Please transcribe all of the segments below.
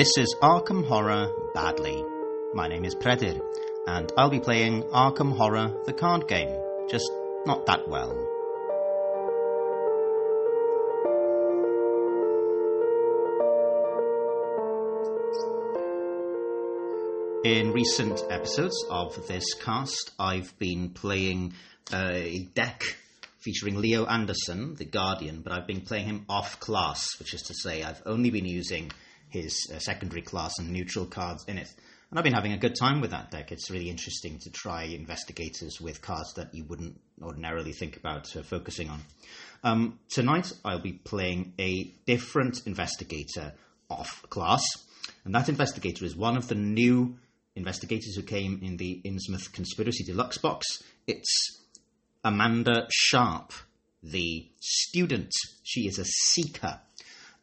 This is Arkham Horror Badly. My name is Predir, and I'll be playing Arkham Horror the card game, just not that well. In recent episodes of this cast, I've been playing a deck featuring Leo Anderson, the Guardian, but I've been playing him off class, which is to say, I've only been using his uh, secondary class and neutral cards in it. And I've been having a good time with that deck. It's really interesting to try investigators with cards that you wouldn't ordinarily think about uh, focusing on. Um, tonight, I'll be playing a different investigator off class, and that investigator is one of the new investigators who came in the Innsmouth Conspiracy Deluxe box. It's Amanda Sharpe, the student. She is a seeker,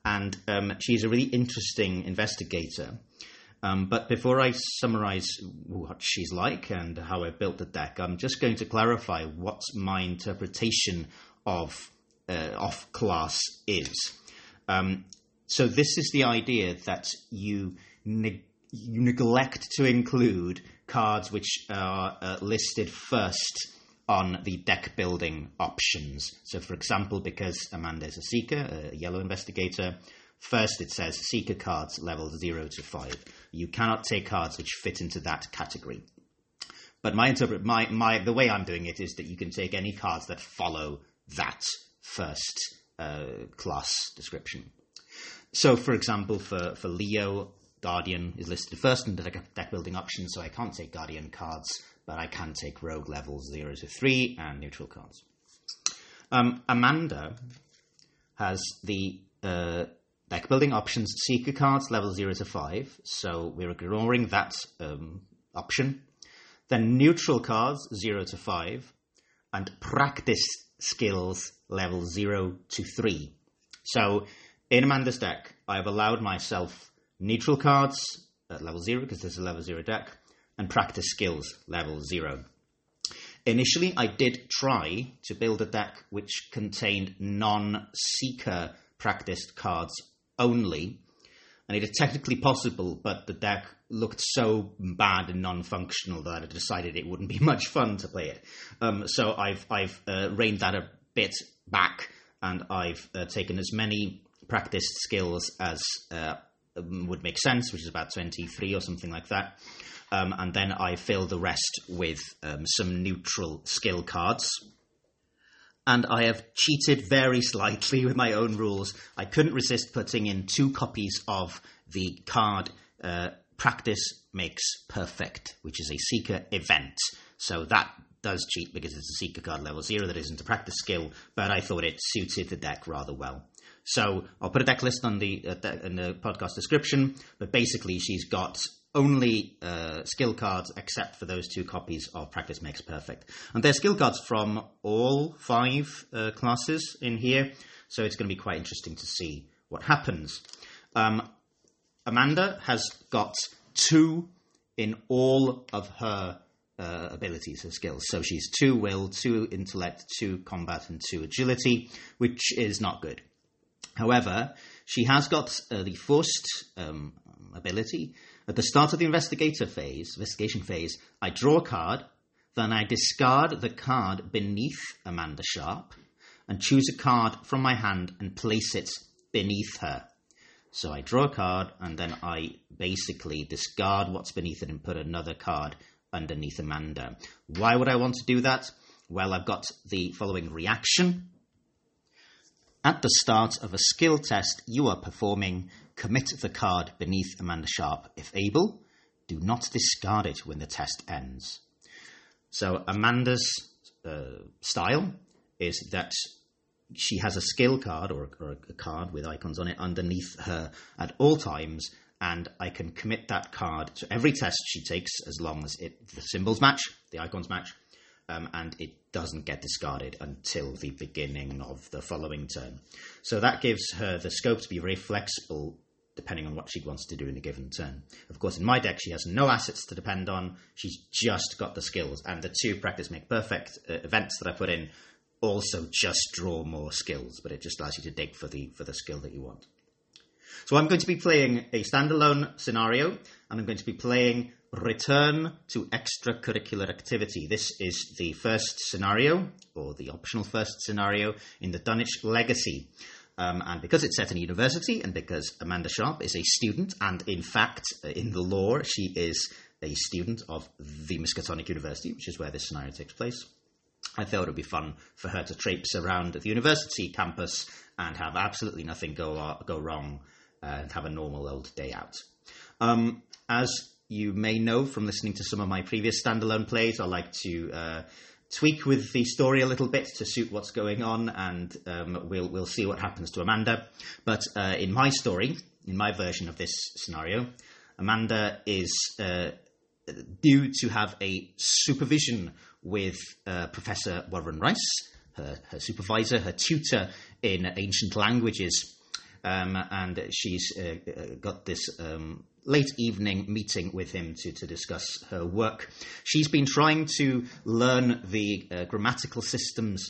and um, she's a really interesting investigator. Um, but before I summarize what she's like and how I built the deck, I'm just going to clarify what my interpretation of uh, off class is. Um, so, this is the idea that you you neglect to include cards which are uh, listed first on the deck building options. So, for example, because Amanda is a seeker, a yellow investigator, first it says seeker cards level 0 to 5. You cannot take cards which fit into that category. But my interpret my, my the way I'm doing it is that you can take any cards that follow that first uh, class description. So, for example, for, for Leo, Guardian is listed first in the deck building option, so I can't take Guardian cards, but I can take Rogue levels 0 to 3 and neutral cards. Um, Amanda has the uh, deck building options Seeker cards level 0 to 5, so we're ignoring that um, option. Then neutral cards 0 to 5, and practice skills level 0 to 3. So in Amanda's deck, I've allowed myself neutral cards at level 0 because this is a level 0 deck, and practice skills level 0. Initially, I did try to build a deck which contained non seeker practiced cards only, and it is technically possible, but the deck looked so bad and non-functional that I decided it wouldn't be much fun to play it. Um, so I've I've uh, reined that a bit back, and I've uh, taken as many practiced skills as uh, would make sense, which is about 23 or something like that. Um, and then I fill the rest with um, some neutral skill cards. And I have cheated very slightly with my own rules. I couldn't resist putting in two copies of the card uh, Practice Makes Perfect, which is a Seeker event. So that does cheat because it's a Seeker card level zero that isn't a practice skill, but I thought it suited the deck rather well. So I'll put a deck list on the, uh, in the podcast description. But basically, she's got only uh, skill cards except for those two copies of Practice Makes Perfect, and they're skill cards from all five uh, classes in here. So it's going to be quite interesting to see what happens. Um, Amanda has got two in all of her uh, abilities, her skills. So she's two will, two intellect, two combat, and two agility, which is not good. However, she has got uh, the first um, ability. At the start of the investigator phase, investigation phase, I draw a card, then I discard the card beneath Amanda Sharpe and choose a card from my hand and place it beneath her. So I draw a card and then I basically discard what's beneath it and put another card underneath Amanda. Why would I want to do that? Well, I've got the following reaction. At the start of a skill test you are performing, commit the card beneath Amanda Sharpe. If able, do not discard it when the test ends. So Amanda's uh, style is that she has a skill card or, or, a card with icons on it underneath her at all times, and I can commit that card to every test she takes as long as it the symbols match, the icons match, um, and it doesn't get discarded until the beginning of the following turn. So that gives her the scope to be very flexible depending on what she wants to do in a given turn. Of course, in my deck, she has no assets to depend on. She's just got the skills, and the two practice make perfect uh, events that I put in also just draw more skills, but it just allows you to dig for the for the skill that you want. So I'm going to be playing a standalone scenario, and I'm going to be playing Return to Extracurricular Activity. This is the first scenario, or the optional first scenario, in the Dunwich Legacy. Um, and because it's set in a university, and because Amanda Sharpe is a student, and in fact, uh, in the lore, she is a student of the Miskatonic University, which is where this scenario takes place. I thought it would be fun for her to traipse around the university campus and have absolutely nothing go go wrong uh, and have a normal old day out. Um, as you may know from listening to some of my previous standalone plays, I like to uh, tweak with the story a little bit to suit what's going on, and um, we'll we'll see what happens to Amanda. But uh, in my story, in my version of this scenario, Amanda is uh, due to have a supervision with uh, Professor Warren Rice, her, her supervisor, her tutor in ancient languages um, and she's uh, uh, got this um, late evening meeting with him to, to discuss her work. She's been trying to learn the uh, grammatical systems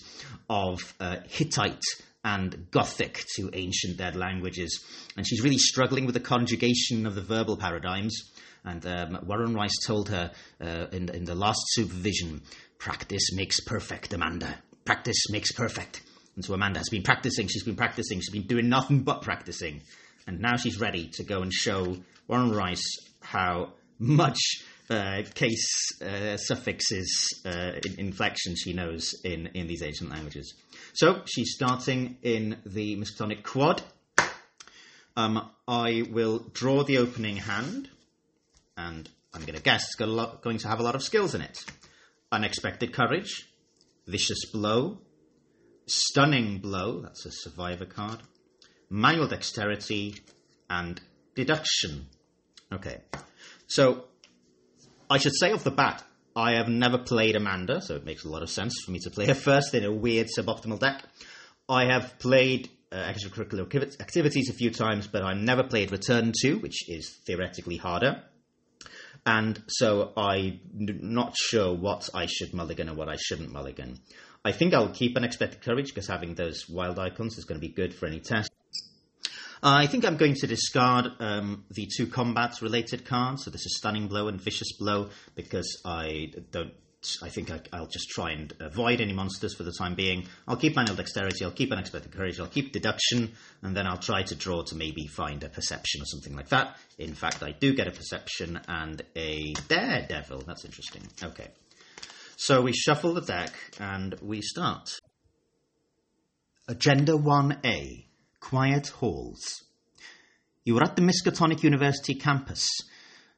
of uh, Hittite and Gothic to ancient dead languages, and she's really struggling with the conjugation of the verbal paradigms. And um, Warren Rice told her uh, in, in the last supervision practice makes perfect, Amanda. Practice makes perfect. And so Amanda has been practicing, she's been practicing, she's been doing nothing but practicing. And now she's ready to go and show Warren Rice how much uh, case uh, suffixes, uh, inflection she knows in, in these ancient languages. So she's starting in the Miskatonic quad. Um, I will draw the opening hand, and I'm going to guess it's going to have a lot of skills in it. Unexpected courage, vicious blow, Stunning Blow, that's a survivor card. Manual Dexterity, and Deduction. Okay, so I should say off the bat, I have never played Amanda, so it makes a lot of sense for me to play her first in a weird suboptimal deck. I have played uh, extracurricular activities a few times, but I've never played Return to, which is theoretically harder. And so I'm not sure what I should mulligan and what I shouldn't mulligan. I think I'll keep Unexpected Courage because having those wild icons is going to be good for any test. Uh, I think I'm going to discard um, the two combat related cards. So this is Stunning Blow and Vicious Blow because I don't. I think I, will just try and avoid any monsters for the time being. I'll keep Manual Dexterity, I'll keep Unexpected Courage, I'll keep Deduction, and then I'll try to draw to maybe find a Perception or something like that. In fact, I do get a Perception and a Daredevil. That's interesting. Okay. So we shuffle the deck and we start. Agenda 1A Quiet Halls. You are at the Miskatonic University campus,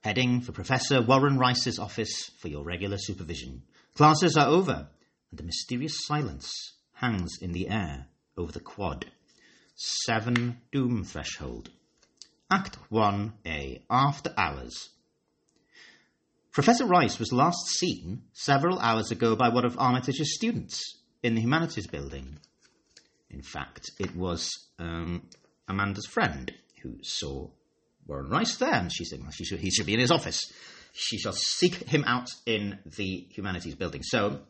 heading for Professor Warren Rice's office for your regular supervision. Classes are over, and a mysterious silence hangs in the air over the quad. Seven Doom Threshold. Act 1A After Hours. Professor Rice was last seen several hours ago by one of Armitage's students in the Humanities Building. In fact, it was um, Amanda's friend who saw Warren Rice there, and she said well, she should, he should be in his office. She shall seek him out in the Humanities Building. So,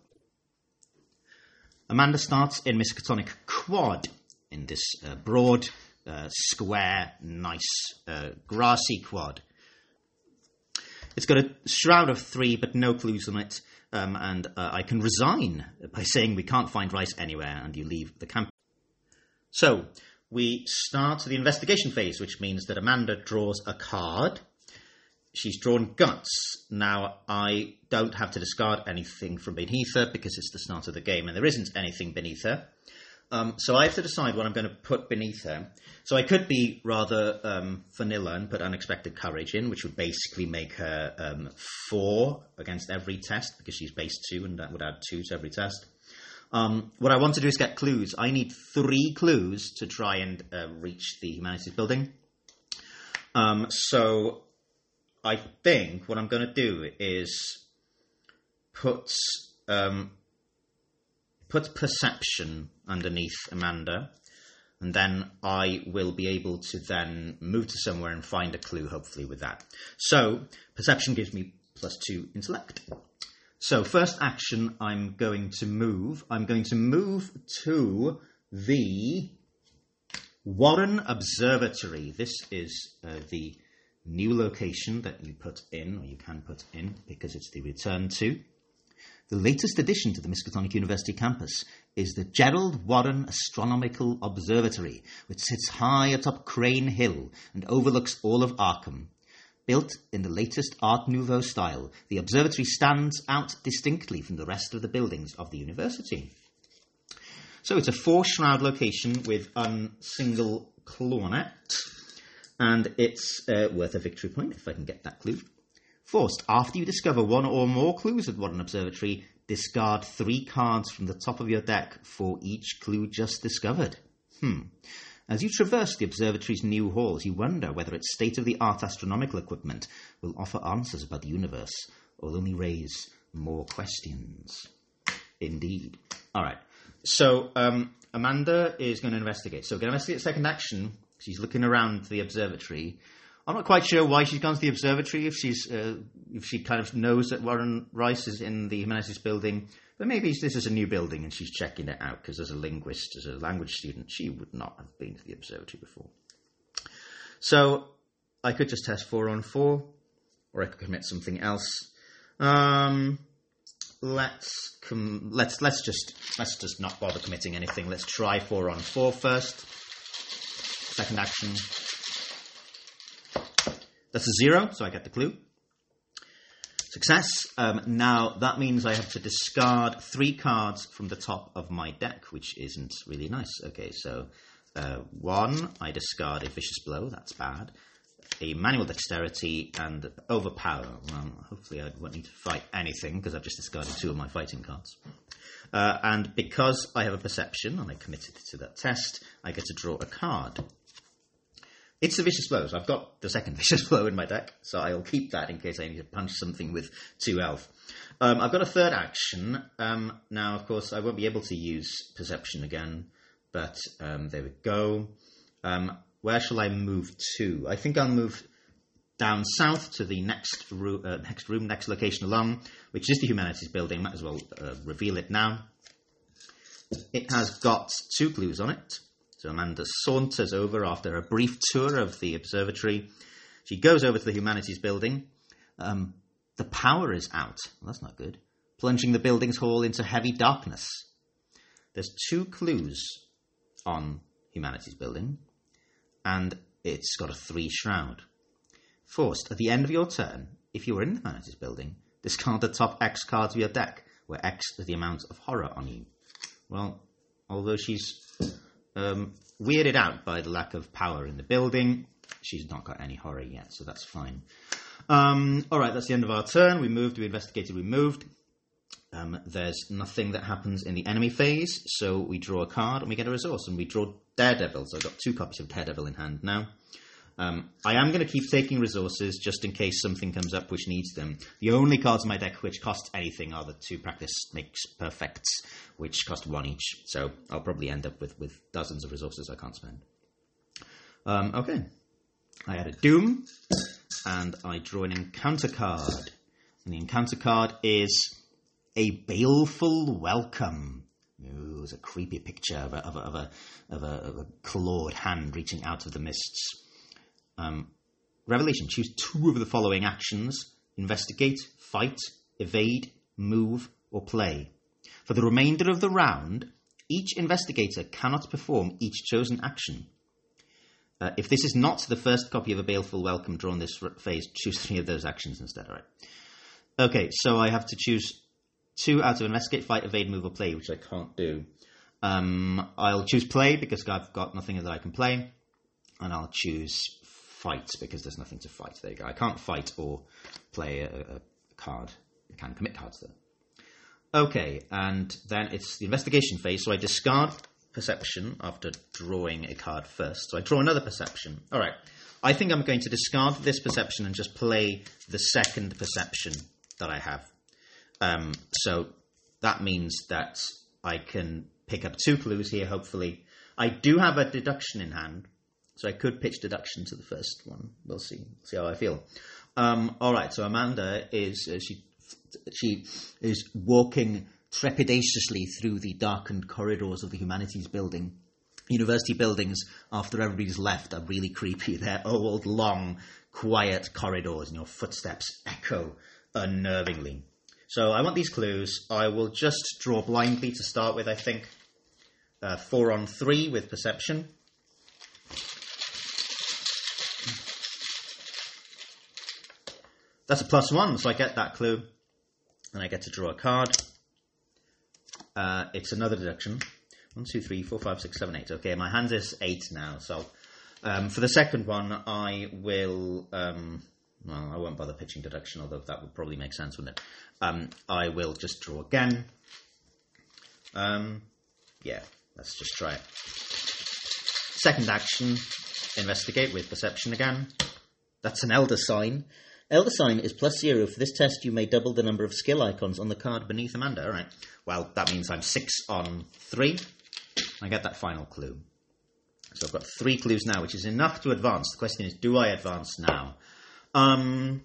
Amanda starts in Miskatonic Quad, in this uh, broad, uh, square, nice, uh, grassy quad it's got a shroud of three, but no clues on it. Um, and uh, I can resign by saying we can't find Rice anywhere, and you leave the camp. So we start the investigation phase, which means that Amanda draws a card. She's drawn guts. Now, I don't have to discard anything from beneath her because it's the start of the game and there isn't anything beneath her. Um, so I have to decide what I'm going to put beneath her. So I could be rather um, vanilla and put unexpected courage in, which would basically make her um, four against every test because she's base two, and that would add two to every test. Um, what I want to do is get clues. I need three clues to try and uh, reach the humanities building. Um, so I think what I'm going to do is put um, put perception underneath Amanda, and then I will be able to then move to somewhere and find a clue, hopefully, with that. So, perception gives me plus two intellect. So, first action, I'm going to move. I'm going to move to the Warren Observatory. This is uh, the new location that you put in, or you can put in, because it's the return to. The latest addition to the Miskatonic University campus is the Gerald Warren Astronomical Observatory, which sits high atop Crane Hill and overlooks all of Arkham. Built in the latest Art Nouveau style, the observatory stands out distinctly from the rest of the buildings of the university. So it's a four shroud location with a single clawnet, and it's uh, worth a victory point if I can get that clue. First, after you discover one or more clues at Warren Observatory, discard three cards from the top of your deck for each clue just discovered. Hmm. As you traverse the observatory's new halls, you wonder whether its state of the art astronomical equipment will offer answers about the universe or only raise more questions. Indeed. All right. So, um, Amanda is going to investigate. So, going to investigate second action. She's looking around the observatory I'm not quite sure why she's gone to the observatory. If she's uh, if she kind of knows that Warren Rice is in the humanities building, but maybe this is a new building and she's checking it out because as a linguist, as a language student, she would not have been to the observatory before. So I could just test four on four, or I could commit something else. Um, let's com- let's let's just let's just not bother committing anything. Let's try four on four first. Second action. That's a zero, so I get the clue. Success. Um, now that means I have to discard three cards from the top of my deck, which isn't really nice. Okay, so uh, one, I discard a vicious blow. That's bad. A manual dexterity and overpower. Well, hopefully I won't need to fight anything because I've just discarded two of my fighting cards. Uh, and because I have a perception and I committed to that test, I get to draw a card. It's a vicious blow, so I've got the second vicious blow in my deck, so I'll keep that in case I need to punch something with two elf. Um, I've got a third action. Um, now, of course, I won't be able to use perception again, but um, there we go. Um, where shall I move to? I think I'll move down south to the next, ro- uh, next room, next location along, which is the humanities building. Might as well uh, reveal it now. It has got two clues on it. So Amanda saunters over after a brief tour of the observatory. She goes over to the humanities building. Um, the power is out. Well, that's not good. Plunging the building's hall into heavy darkness. There's two clues on humanities building, and it's got a three shroud. First, at the end of your turn, if you were in the humanities building, discard the top X cards of your deck, where X is the amount of horror on you. Well, although she's um, weirded out by the lack of power in the building. She's not got any horror yet, so that's fine. Um, all right, that's the end of our turn. We moved, we investigated, we moved. Um, there's nothing that happens in the enemy phase, so we draw a card and we get a resource, and we draw Daredevil. So I've got two copies of Daredevil in hand now. Um, I am going to keep taking resources just in case something comes up which needs them. The only cards in my deck which cost anything are the two practice makes perfects, which cost one each. So I'll probably end up with, with dozens of resources I can't spend. Um, okay. I add a Doom, and I draw an encounter card. And the encounter card is a baleful welcome. Ooh, it's a creepy picture of a, of a, of a, of a, of a clawed hand reaching out of the mists. Um, Revelation, choose two of the following actions investigate, fight, evade, move, or play. For the remainder of the round, each investigator cannot perform each chosen action. Uh, if this is not the first copy of a baleful welcome drawn this phase, choose three of those actions instead. All right. Okay, so I have to choose two out of investigate, fight, evade, move, or play, which I can't do. Um, I'll choose play because I've got nothing that I can play, and I'll choose fight because there's nothing to fight. There you go. I can't fight or play a, a card. I can commit cards though. Okay, and then it's the investigation phase. So I discard perception after drawing a card first. So I draw another perception. All right. I think I'm going to discard this perception and just play the second perception that I have. Um, so that means that I can pick up two clues here, hopefully. I do have a deduction in hand, so I could pitch deduction to the first one. We'll see. See how I feel. Um, all right. So Amanda is uh, she she is walking trepidatiously through the darkened corridors of the humanities building. university buildings after everybody's left are really creepy. They're old, long, quiet corridors, and your footsteps echo unnervingly. So I want these clues. I will just draw blindly to start with, I think. Uh, four on three with perception. That's a plus one, so I get that clue. And I get to draw a card. Uh, it's another deduction. One, two, three, four, five, six, seven, eight. Okay, my hand is eight now. So um, for the second one, I will. Um, well, I won't bother pitching deduction, although that would probably make sense, wouldn't it? Um, I will just draw again. Um, yeah, let's just try it. Second action, investigate with perception again. That's an elder sign. Elder sign is plus zero. For this test, you may double the number of skill icons on the card beneath Amanda. All right. Well, that means I'm six on three. I get that final clue. So I've got three clues now, which is enough to advance. The question is, do I advance now? Um,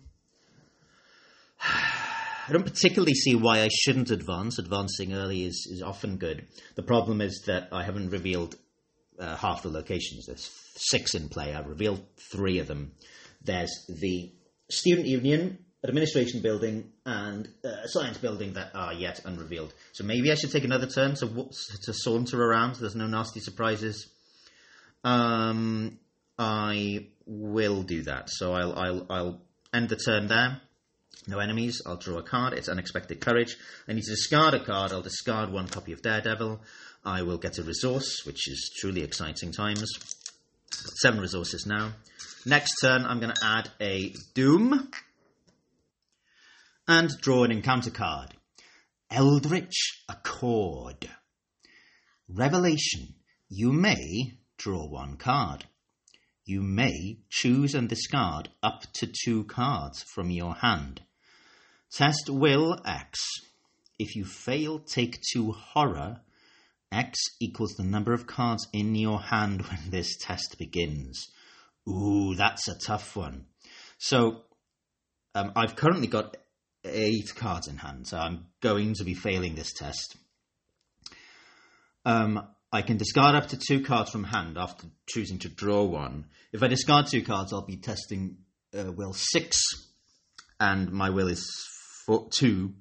I don't particularly see why I shouldn't advance. Advancing early is, is often good. The problem is that I haven't revealed uh, half the locations. There's six in play. I've revealed three of them. There's the Student Union, Administration Building, and uh, Science Building that are yet unrevealed. So maybe I should take another turn to, to saunter around. There's no nasty surprises. Um, I will do that. So I'll, I'll, I'll end the turn there. No enemies. I'll draw a card. It's Unexpected Courage. I need to discard a card. I'll discard one copy of Daredevil. I will get a resource, which is truly exciting times. Seven resources now. Next turn, I'm going to add a Doom and draw an encounter card. Eldritch Accord. Revelation. You may draw one card. You may choose and discard up to two cards from your hand. Test will X. If you fail, take two horror. X equals the number of cards in your hand when this test begins. Ooh, that's a tough one. So, um, I've currently got eight cards in hand, so I'm going to be failing this test. Um, I can discard up to two cards from hand after choosing to draw one. If I discard two cards, I'll be testing uh, will six, and my will is four, two.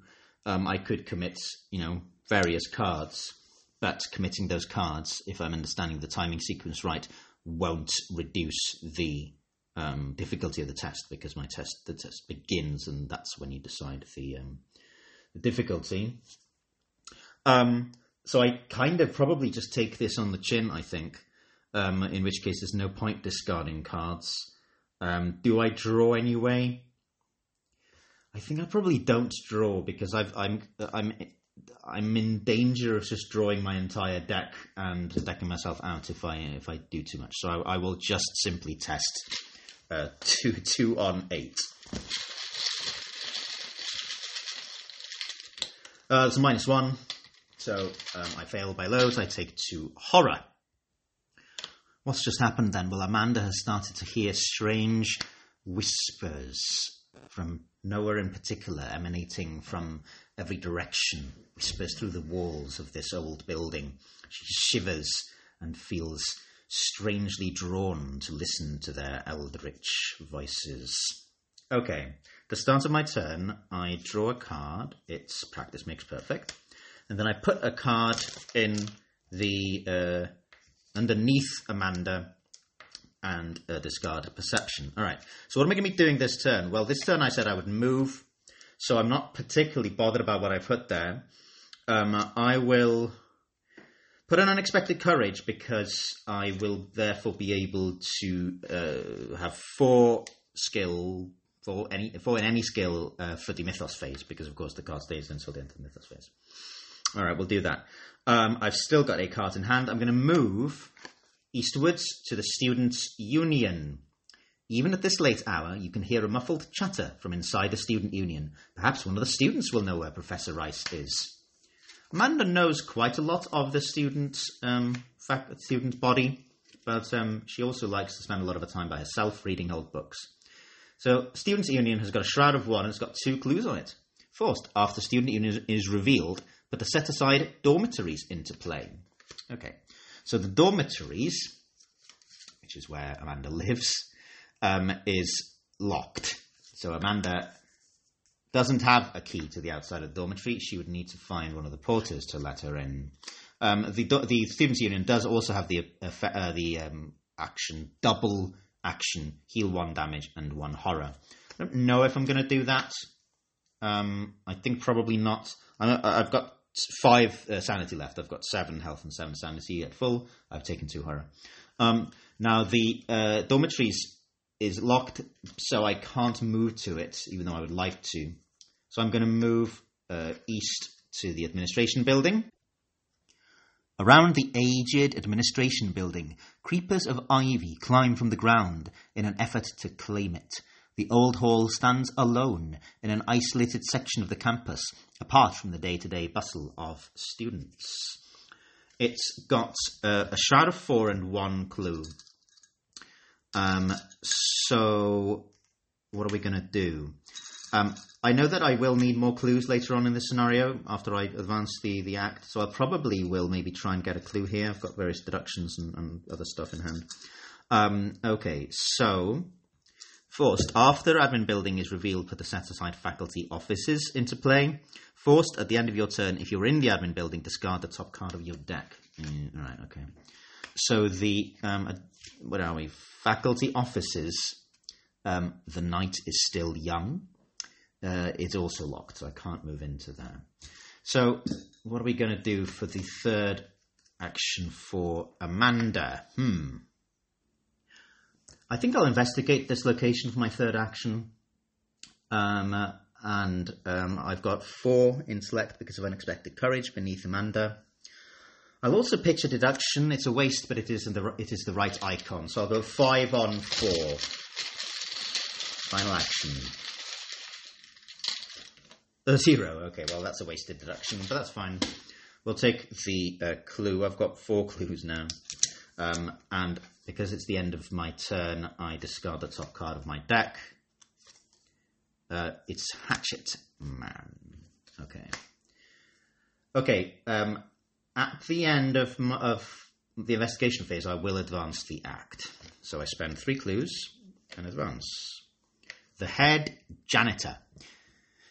Um, I could commit, you know, various cards, but committing those cards, if I'm understanding the timing sequence right, won't reduce the um, difficulty of the test because my test the test begins and that's when you decide the, um, the difficulty. Um, so I kind of probably just take this on the chin, I think. Um, in which case, there's no point discarding cards. Um, do I draw anyway? I think I probably don't draw because I've, I'm I'm I'm in danger of just drawing my entire deck and decking myself out if I if I do too much. So I, I will just simply test uh, two two on eight. Uh, it's a minus one. So um, I fail by loads. I take two horror. What's just happened then? Well, Amanda has started to hear strange whispers from nowhere in particular, emanating from every direction, whispers through the walls of this old building. She shivers and feels strangely drawn to listen to their eldritch voices. Okay, the start of my turn, I draw a card. It's practice makes perfect and then I put a card in the uh, underneath Amanda and uh, discard perception. All right. So what am I going to be doing this turn? Well, this turn I said I would move, so I'm not particularly bothered about what I put there. Um, I will put an unexpected courage because I will therefore be able to uh, have four skill for any for in any skill uh, for the mythos phase because of course the card stays until the end of the mythos phase. All right, we'll do that. Um, I've still got a card in hand. I'm going to move eastwards to the Students' Union. Even at this late hour, you can hear a muffled chatter from inside the Student Union. Perhaps one of the students will know where Professor Rice is. Amanda knows quite a lot of the student, um, fact, student body, but um, she also likes to spend a lot of her time by herself reading old books. So, Students' Union has got a Shroud of One and it's got two clues on it. First, after Student Union is revealed, but to set aside dormitories into play. Okay, So the dormitories, which is where Amanda lives, um, is locked. So Amanda doesn't have a key to the outside of the dormitory. She would need to find one of the porters to let her in. Um, the the students' union does also have the uh, the um, action double action heal one damage and one horror. I don't know if I'm going to do that. Um, I think probably not. i have got five uh, sanity left. I've got seven health and seven sanity at full. I've taken two horror. Um, now the uh, dormitories is locked, so I can't move to it, even though I would like to. So I'm going to move uh, east to the administration building. Around the aged administration building, creepers of ivy climb from the ground in an effort to claim it. The old hall stands alone in an isolated section of the campus, apart from the day to day bustle of students. It's got uh, a shroud of four and one clue. Um, so, what are we going to do? Um, I know that I will need more clues later on in this scenario after I advance the, the act, so I probably will maybe try and get a clue here. I've got various deductions and, and other stuff in hand. Um, okay, so first, after admin building is revealed, put the set aside faculty offices into play. First, at the end of your turn, if you're in the admin building, discard the top card of your deck. Mm, right, okay. So the um, what are we? Faculty offices. Um, the night is still young uh, is also locked, so I can't move into there. So, what are we going to do for the third action for Amanda? Hmm. I think I'll investigate this location for my third action. Um, uh, and um, I've got four intellect because of unexpected courage beneath Amanda. I'll also pitch a deduction. It's a waste, but it is the it is the right icon. So I'll go five on four. Final action. A zero. Okay, well that's a wasted deduction, but that's fine. We'll take the uh, clue. I've got four clues now, um, and because it's the end of my turn, I discard the top card of my deck. Uh, it's Hatchet Man. Okay. Okay. Um, at the end of of the investigation phase, I will advance the act. So I spend three clues and advance. The head janitor.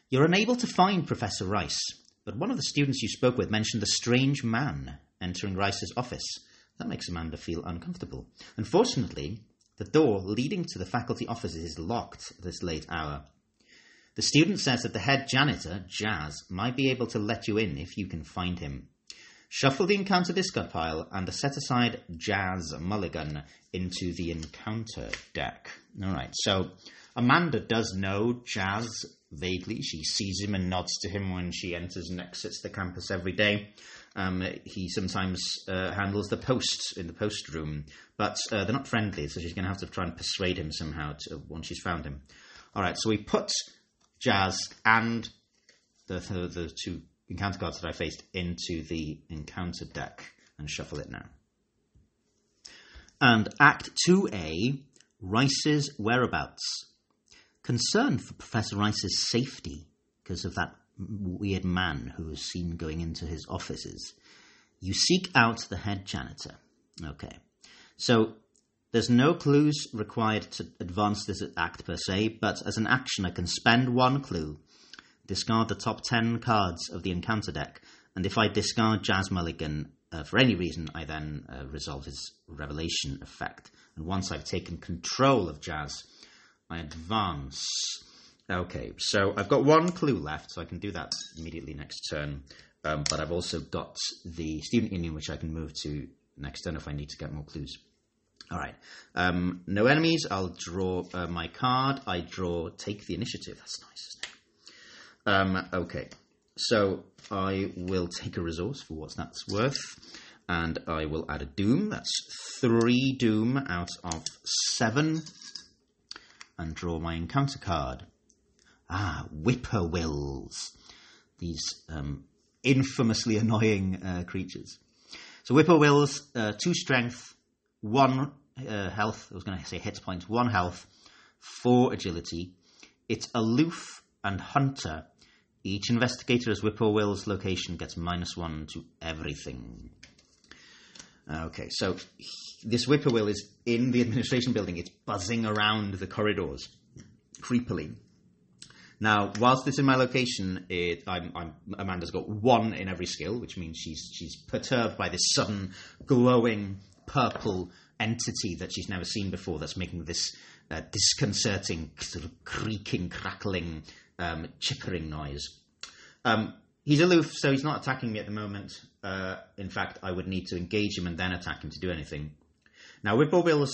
You're unable to find Professor Rice, but one of the students you spoke with mentioned a strange man entering Rice's office. That makes Amanda feel uncomfortable. Unfortunately, the door leading to the faculty offices is locked at this late hour. The student says that the head janitor, Jazz, might be able to let you in if you can find him. Shuffle the encounter discard pile and the set aside Jazz Mulligan into the encounter deck. Alright, so Amanda does know Jazz vaguely. She sees him and nods to him when she enters and exits the campus every day. Um, he sometimes uh, handles the post in the post room, but uh, they're not friendly, so she's going to have to try and persuade him somehow to, once she's found him. All right, so we put Jazz and the, the, the two encounter cards that I faced into the encounter deck and shuffle it now. And Act 2A Rice's whereabouts. Concerned for Professor Rice's safety because of that weird man who was seen going into his offices, you seek out the head janitor. Okay. So there's no clues required to advance this act per se, but as an action, I can spend one clue, discard the top 10 cards of the encounter deck, and if I discard Jazz Mulligan uh, for any reason, I then uh, resolve his revelation effect. And once I've taken control of Jazz, I advance. Okay, so I've got one clue left, so I can do that immediately next turn. Um, but I've also got the student union, which I can move to next turn if I need to get more clues. All right. Um, no enemies. I'll draw uh, my card. I draw take the initiative. That's nice, um, okay. So I will take a resource for what that's worth. And I will add a doom. That's three doom out of seven and draw my encounter card. Ah, whippoorwills. These um, infamously annoying uh, creatures. So whippoorwills, uh, two strength, one uh, health. I was going to say hit points, one health, four agility. It's aloof and hunter. Each investigator's whippoorwill's location gets minus one to everything. Okay, so this whippoorwill is in the administration building. It's buzzing around the corridors, creepily. Now, whilst this is my location, it, I'm, I'm, Amanda's got one in every skill, which means she's she's perturbed by this sudden glowing purple entity that she's never seen before. That's making this uh, disconcerting sort of creaking, crackling, um, chippering noise. Um, he's aloof, so he's not attacking me at the moment. Uh, in fact, I would need to engage him and then attack him to do anything. Now, whippoorwills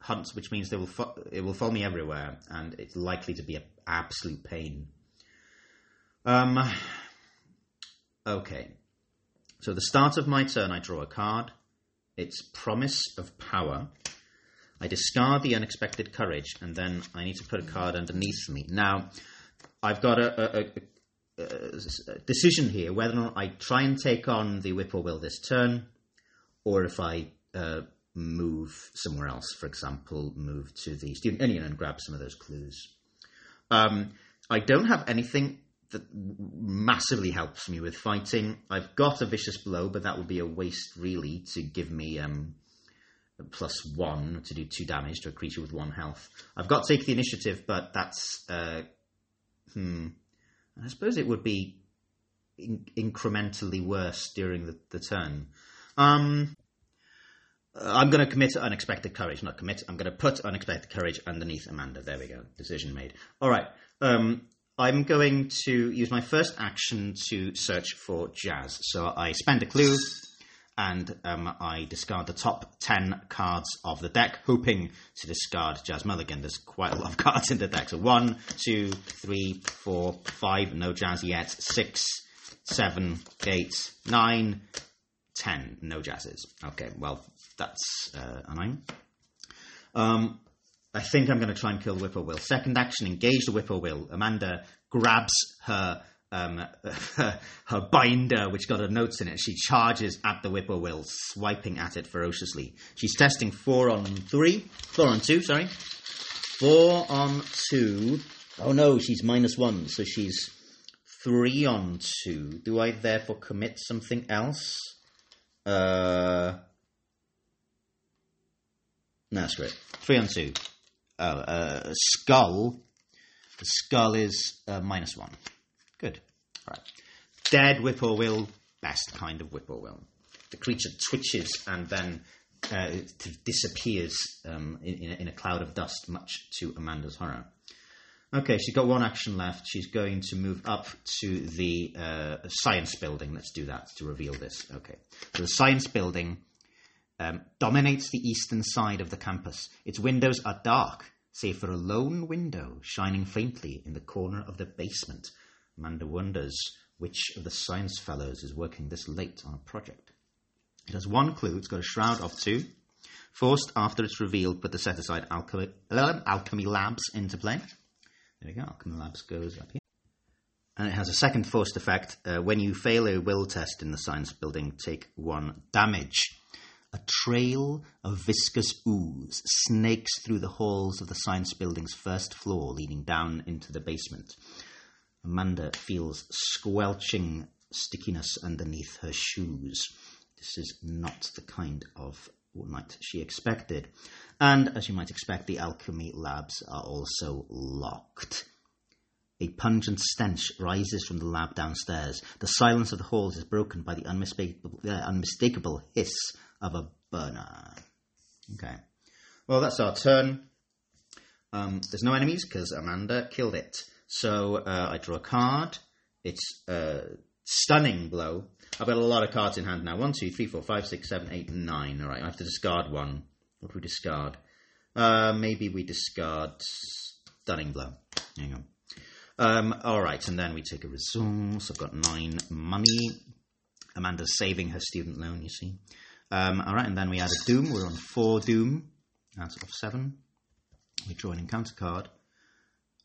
hunt, which means they will fo- it will follow me everywhere, and it's likely to be an absolute pain. Um, okay. So the start of my turn, I draw a card. It's Promise of Power. I discard the Unexpected Courage, and then I need to put a card underneath me. Now, I've got a, a, a, a decision here whether or not I try and take on the Whippoorwill this turn, or if I uh, move somewhere else. For example, move to the Student Union and grab some of those clues. Um, I don't have anything that massively helps me with fighting. I've got a vicious blow, but that would be a waste really to give me um, plus one to do two damage to a creature with one health. I've got to take the initiative, but that's uh, hmm. I suppose it would be in- incrementally worse during the, the turn. Um, I'm going to commit unexpected courage, not commit. I'm going to put unexpected courage underneath Amanda. There we go. Decision made. All right. Um, I'm going to use my first action to search for Jazz. So I spend a clue and um, I discard the top 10 cards of the deck, hoping to discard Jazz Mulligan. There's quite a lot of cards in the deck. So one, two, three, four, five, no Jazz yet, six, seven, eight, nine, ten, no Jazzes. Okay, well, that's uh, annoying. Um, I think I'm going to try and kill the Whippoorwill. Second action, engage the Whippoorwill. Amanda grabs her um, her binder, which got her notes in it. She charges at the Whippoorwill, swiping at it ferociously. She's testing four on three, four on two, sorry. Four on two. Oh no, she's minus one, so she's three on two. Do I therefore commit something else? Uh, no, screw it. Three on two. Oh, uh, skull. The skull is uh, minus one. Right. Dead whippoorwill, best kind of whippoorwill. The creature twitches and then uh, disappears um, in, in, a, cloud of dust, much to Amanda's horror. Okay, she's got one action left. She's going to move up to the uh, science building. Let's do that to reveal this. Okay. So the science building um, dominates the eastern side of the campus. Its windows are dark, save for a lone window shining faintly in the corner of the basement. Amanda wonders which of the science fellows is working this late on a project. It has one clue. It's got a shroud of two. Forced after it's revealed, put the set aside alchemy, alchemy labs into play. There we go. Alchemy labs goes up here. And it has a second forced effect. Uh, when you fail a will test in the science building, take one damage. A trail of viscous ooze snakes through the halls of the science building's first floor, leading down into the basement. Amanda feels squelching stickiness underneath her shoes. This is not the kind of night she expected. And as you might expect, the alchemy labs are also locked. A pungent stench rises from the lab downstairs. The silence of the halls is broken by the unmistakable, uh, unmistakable hiss of a burner. Okay. Well, that's our turn. Um, there's no enemies because Amanda killed it. So uh, I draw a card. It's a stunning blow. I've got a lot of cards in hand now. One, two, three, four, five, six, seven, eight, nine. All right, I have to discard one. What do we discard? Uh, maybe we discard stunning blow. Hang on. Um, all right, and then we take a resource. I've got nine money. Amanda's saving her student loan, you see. Um, all right, and then we add a doom. We're on four doom out of seven. We draw an encounter card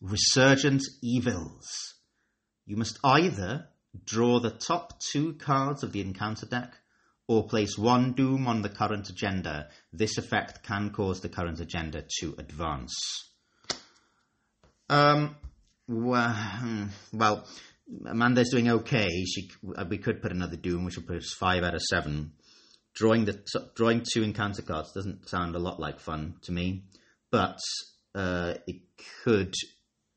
resurgent evils. You must either draw the top two cards of the encounter deck or place one doom on the current agenda. This effect can cause the current agenda to advance. Um, well, hmm, well Amanda's doing okay. She, we could put another doom, which will put us five out of seven. drawing the drawing two encounter cards doesn't sound a lot like fun to me, but uh, it could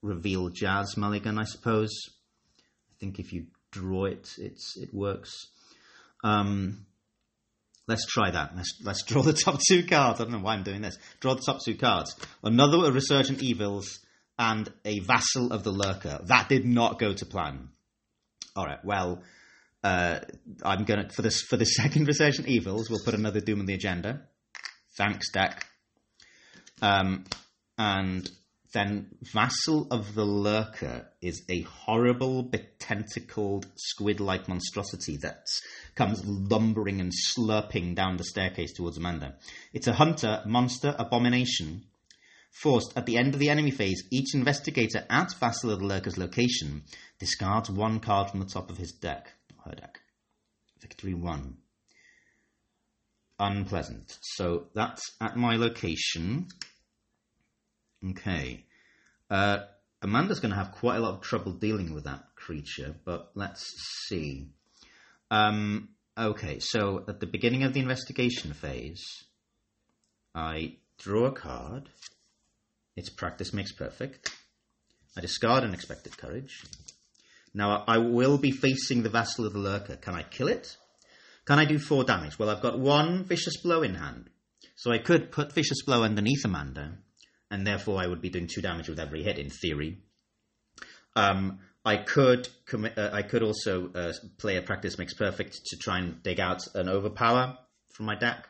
reveal Jazz Mulligan, I suppose. I think if you draw it, it's it works. Um, let's try that. Let's let's draw the top two cards. I don't know why I'm doing this. Draw the top two cards. Another a Resurgent Evils and a Vassal of the Lurker. That did not go to plan. All right. Well, uh, I'm gonna for this for the second Resurgent Evils, we'll put another Doom on the agenda. Thanks, deck. Um, and then Vassal of the Lurker is a horrible but tentacled squid-like monstrosity that comes lumbering and slurping down the staircase towards Amanda. It's a hunter, monster, abomination. Forced at the end of the enemy phase, each investigator at Vassal of the Lurker's location discards one card from the top of his deck, her deck. Victory one. Unpleasant. So that's at my location. Okay. Uh, Amanda's going to have quite a lot of trouble dealing with that creature, but let's see. Um, okay, so at the beginning of the investigation phase, I draw a card. It's practice makes perfect. I discard unexpected courage. Now I will be facing the Vassal of the Lurker. Can I kill it? Can I do four damage? Well, I've got one Vicious Blow in hand. So I could put Vicious Blow underneath Amanda and therefore I would be doing two damage with every hit in theory. Um, I could commit, uh, I could also uh, play a practice makes perfect to try and dig out an overpower from my deck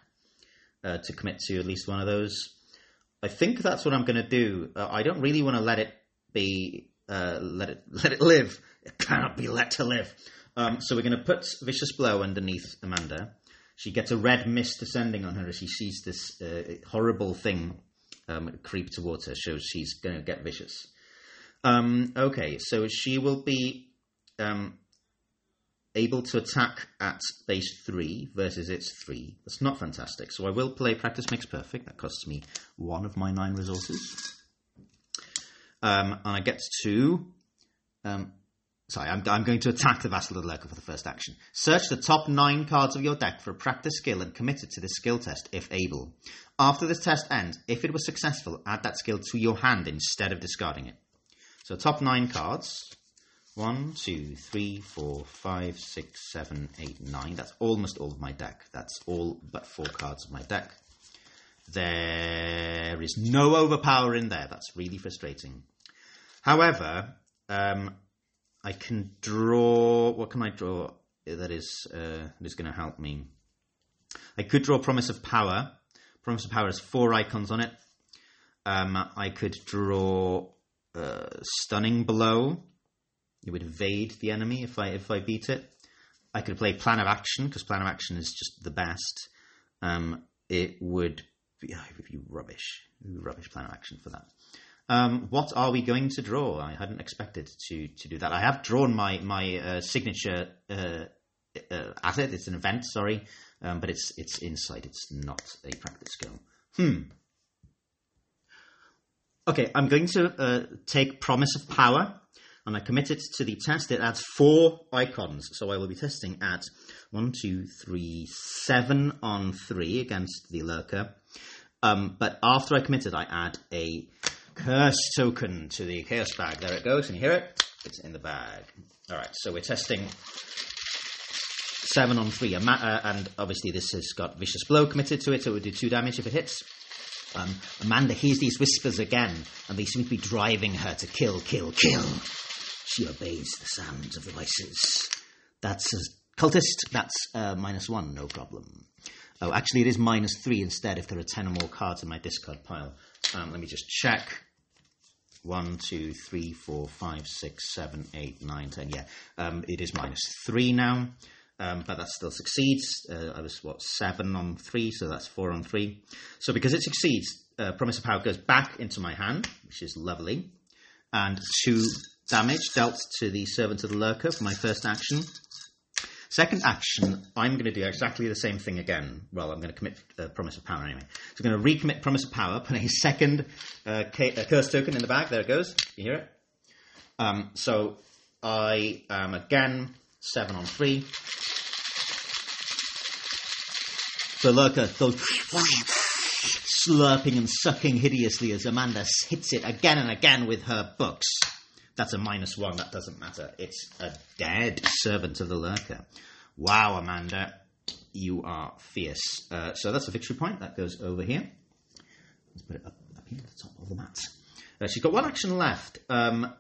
uh, to commit to at least one of those. I think that's what I'm going to do. Uh, I don't really want to let it be uh, let it let it live. It cannot be let to live. Um, so we're going to put vicious blow underneath Amanda. She gets a red mist descending on her as she sees this uh, horrible thing um, creep towards her shows she's going to get vicious. Um, okay, so she will be um, able to attack at base 3 versus its 3. That's not fantastic. So I will play Practice Makes Perfect. That costs me one of my nine resources. Um, and I get to um, Sorry, I'm, I'm, going to attack the Vassal of the Lurker for the first action. Search the top nine cards of your deck for a practice skill and commit it to this skill test if able. After this test ends, if it was successful, add that skill to your hand instead of discarding it. So top nine cards. One, two, three, four, five, six, seven, eight, nine. That's almost all of my deck. That's all but four cards of my deck. There is no overpower in there. That's really frustrating. However, um, I can draw. What can I draw that is uh, that is going to help me? I could draw Promise of Power. Promise of Power has four icons on it. Um, I could draw uh, Stunning Blow. It would evade the enemy if I if I beat it. I could play Plan of Action because Plan of Action is just the best. Um, it would be, oh, it would be rubbish. Rubbish Plan of Action for that. Um, what are we going to draw? I hadn't expected to to do that. I have drawn my my uh, signature uh, uh, asset. It's an event, sorry, um, but it's it's insight. It's not a practice skill. Hmm. Okay, I'm going to uh, take Promise of Power, and I commit it to the test. It adds four icons, so I will be testing at one, two, three, seven on three against the lurker. Um, but after I commit it, I add a curse token to the chaos bag. There it goes. Can you hear it? It's in the bag. All right, so we're testing seven on three, uh, and obviously this has got vicious blow committed to it, so it would do two damage if it hits. Um, Amanda hears these whispers again, and they seem to be driving her to kill, kill, kill. She obeys the sounds of the voices. That's a cultist. That's uh, minus one, no problem. Oh, actually, it is minus three instead if there are ten or more cards in my discard pile. Um, let me just check. One, two, three, four, five, six, seven, eight, nine, ten. Yeah, um, it is minus three now, um, but that still succeeds. Uh, I was what seven on three, so that's four on three. So because it succeeds, uh, Promise of Power goes back into my hand, which is lovely, and two damage dealt to the Servant of the Lurker for my first action. Second action, I'm going to do exactly the same thing again. Well, I'm going to commit uh, Promise of Power anyway. So I'm going to recommit Promise of Power, put a second uh, K- uh, Curse token in the bag. There it goes. You hear it? Um, so I am again 7 on 3. The lurker goes slurping and sucking hideously as Amanda hits it again and again with her books. That's a minus one. That doesn't matter. It's a dead servant of the lurker. Wow, Amanda, you are fierce. Uh, so that's a victory point. That goes over here. Let's put it up, up here at the top of the mat. Uh, she's got one action left. Um,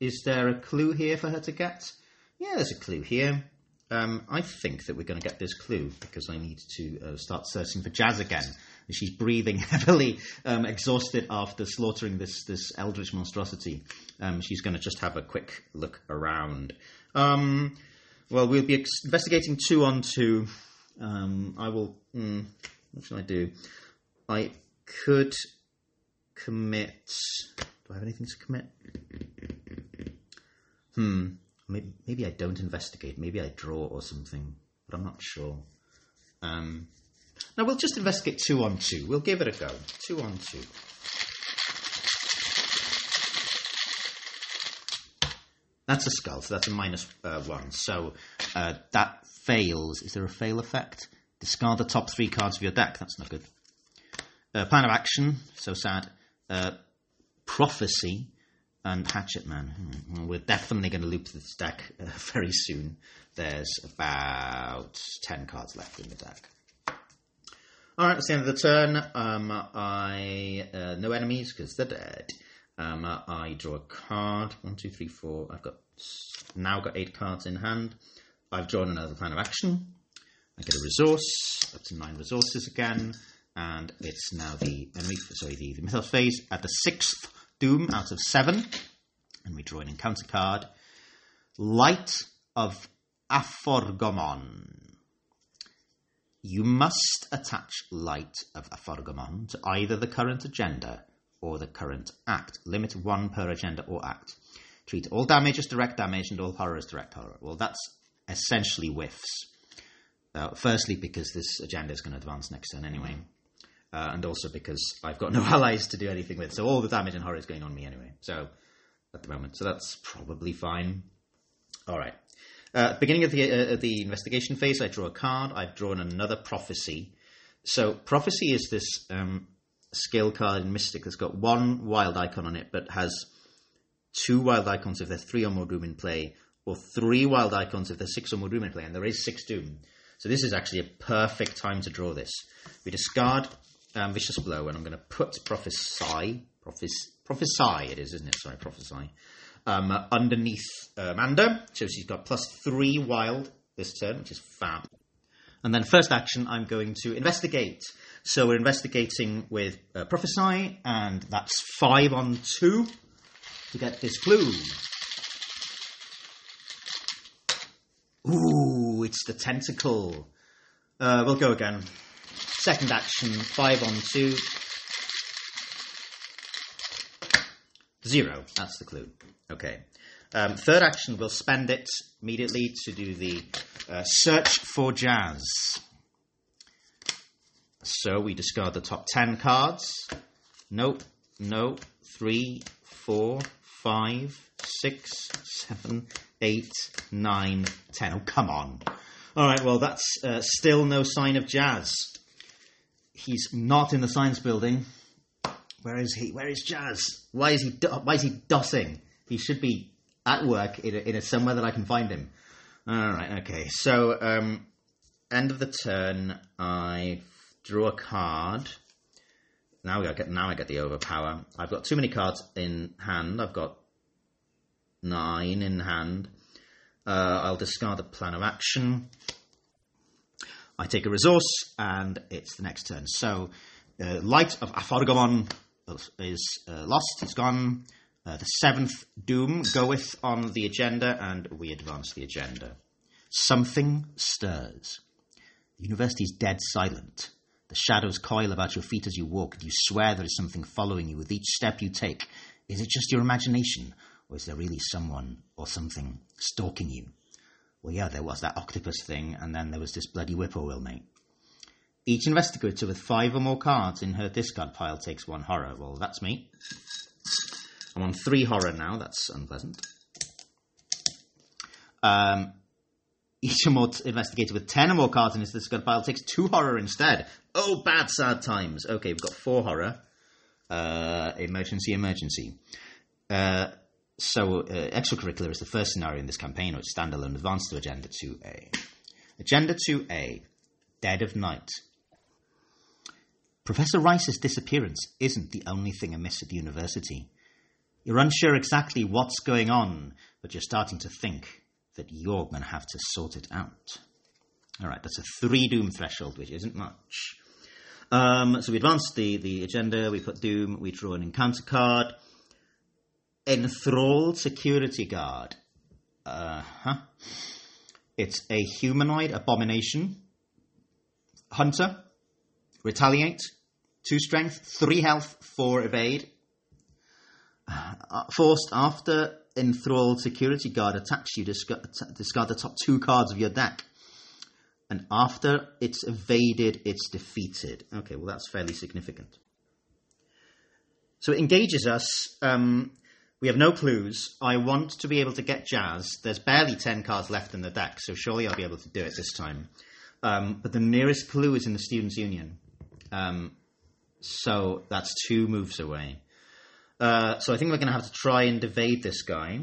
is there a clue here for her to get? Yeah, there's a clue here. Um, I think that we're going to get this clue because I need to uh, start searching for Jazz again. She's breathing heavily, um, exhausted after slaughtering this this eldritch monstrosity. Um, she's going to just have a quick look around. Um, well, we'll be ex- investigating two on two. Um, I will. Mm, what should I do? I could commit. Do I have anything to commit? Hmm. Maybe, maybe I don't investigate. Maybe I draw or something, but I'm not sure. Um, now we'll just investigate two on two. We'll give it a go. Two on two. That's a skull, so that's a minus, uh, one. So uh, that fails. Is there a fail effect? Discard the top three cards of your deck. That's not good. Uh, plan of action. So sad. Uh, prophecy and Hatchet Man. Hmm, We're definitely going to loop this deck uh, very soon. There's about 10 cards left in the deck. Alright, it's the end of the turn. Um, I. Uh, no enemies because they're dead. Um, I draw a card. One, two, three, four. I've got now got eight cards in hand. I've drawn another plan of action. I get a resource. Up to nine resources again. And it's now the enemy, sorry, the, the mythos phase at the sixth doom out of seven. And we draw an encounter card. Light of Aforgomon. You must attach Light of Aforgomon to either the current agenda or the current act. Limit one per agenda or act. Treat all damage as direct damage and all horror as direct horror. Well, that's essentially whiffs. Uh, firstly, because this agenda is going to advance next turn anyway. Uh, and also because I've got no allies to do anything with. So all the damage and horror is going on me anyway. So at the moment, so that's probably fine. All right. Uh, beginning of the uh, the investigation phase, I draw a card. I've drawn another prophecy. So prophecy is this um, skill card in Mystic that's got one wild icon on it, but has two wild icons if there's three or more doom in play, or three wild icons if there's six or more doom in play, and there is six doom. So this is actually a perfect time to draw this. We discard um, Vicious Blow, and I'm going to put Prophesy, prophes- Prophesy it is, isn't it? Sorry, Prophesy, um, underneath uh, Amanda. So she's got plus three wild this turn, which is fab. And then first action, I'm going to investigate. So we're investigating with uh, Prophesy, and that's five on two to get this clue. Ooh, it's the tentacle. Uh, we'll go again. Second action, five on two. Zero. That's the clue. Okay. Um, third action, we'll spend it immediately to do the uh, search for jazz. So we discard the top ten cards. Nope. No. Three, four, five, six, seven, eight, nine, ten. Oh, come on. All right. Well, that's uh, still no sign of jazz. He's not in the science building. Where is he? Where is Jazz? Why is he? Do- why is he dossing? He should be at work in a, in a somewhere that I can find him. All right. Okay. So, um, end of the turn. I draw a card. Now I get. Now I get the overpower. I've got too many cards in hand. I've got nine in hand. Uh, I'll discard a plan of action. I take a resource, and it's the next turn. So, uh, Light of Aforgomon is uh, lost, it's gone. Uh, the seventh Doom goeth on the agenda, and we advance the agenda. Something stirs. The university is dead silent. The shadows coil about your feet as you walk, and you swear there is something following you with each step you take. Is it just your imagination, or is there really someone or something stalking you? Well, yeah, there was that octopus thing, and then there was this bloody whippoorwill, mate. Each investigator with five or more cards in her discard pile takes one horror. Well, that's me. I'm on three horror now. That's unpleasant. Um, each more t- investigator with 10 or more cards in his discard pile takes two horror instead. Oh, bad, sad times. Okay, we've got four horror. Uh, emergency, emergency. Uh, so, uh, extracurricular is the first scenario in this campaign, or standalone advance to Agenda 2A. Agenda 2A Dead of Night. Professor Rice's disappearance isn't the only thing amiss at the university. You're unsure exactly what's going on, but you're starting to think that you're going to have to sort it out. All right, that's a three doom threshold, which isn't much. Um, so we advance the, the agenda, we put doom, we draw an encounter card. Enthralled security guard. Uh huh. It's a humanoid abomination. Hunter. Retaliate. Two strength, three health, four evade. Uh, forced after enthralled security guard attacks you, discard, the top two cards of your deck. And after it's evaded, it's defeated. Okay, well, that's fairly significant. So it engages us. Um, we have no clues. I want to be able to get Jazz. There's barely 10 cards left in the deck, so surely I'll be able to do it this time. Um, but the nearest clue is in the Students' Union. Um, so that's two moves away. Uh, so I think we're going to have to try and evade this guy.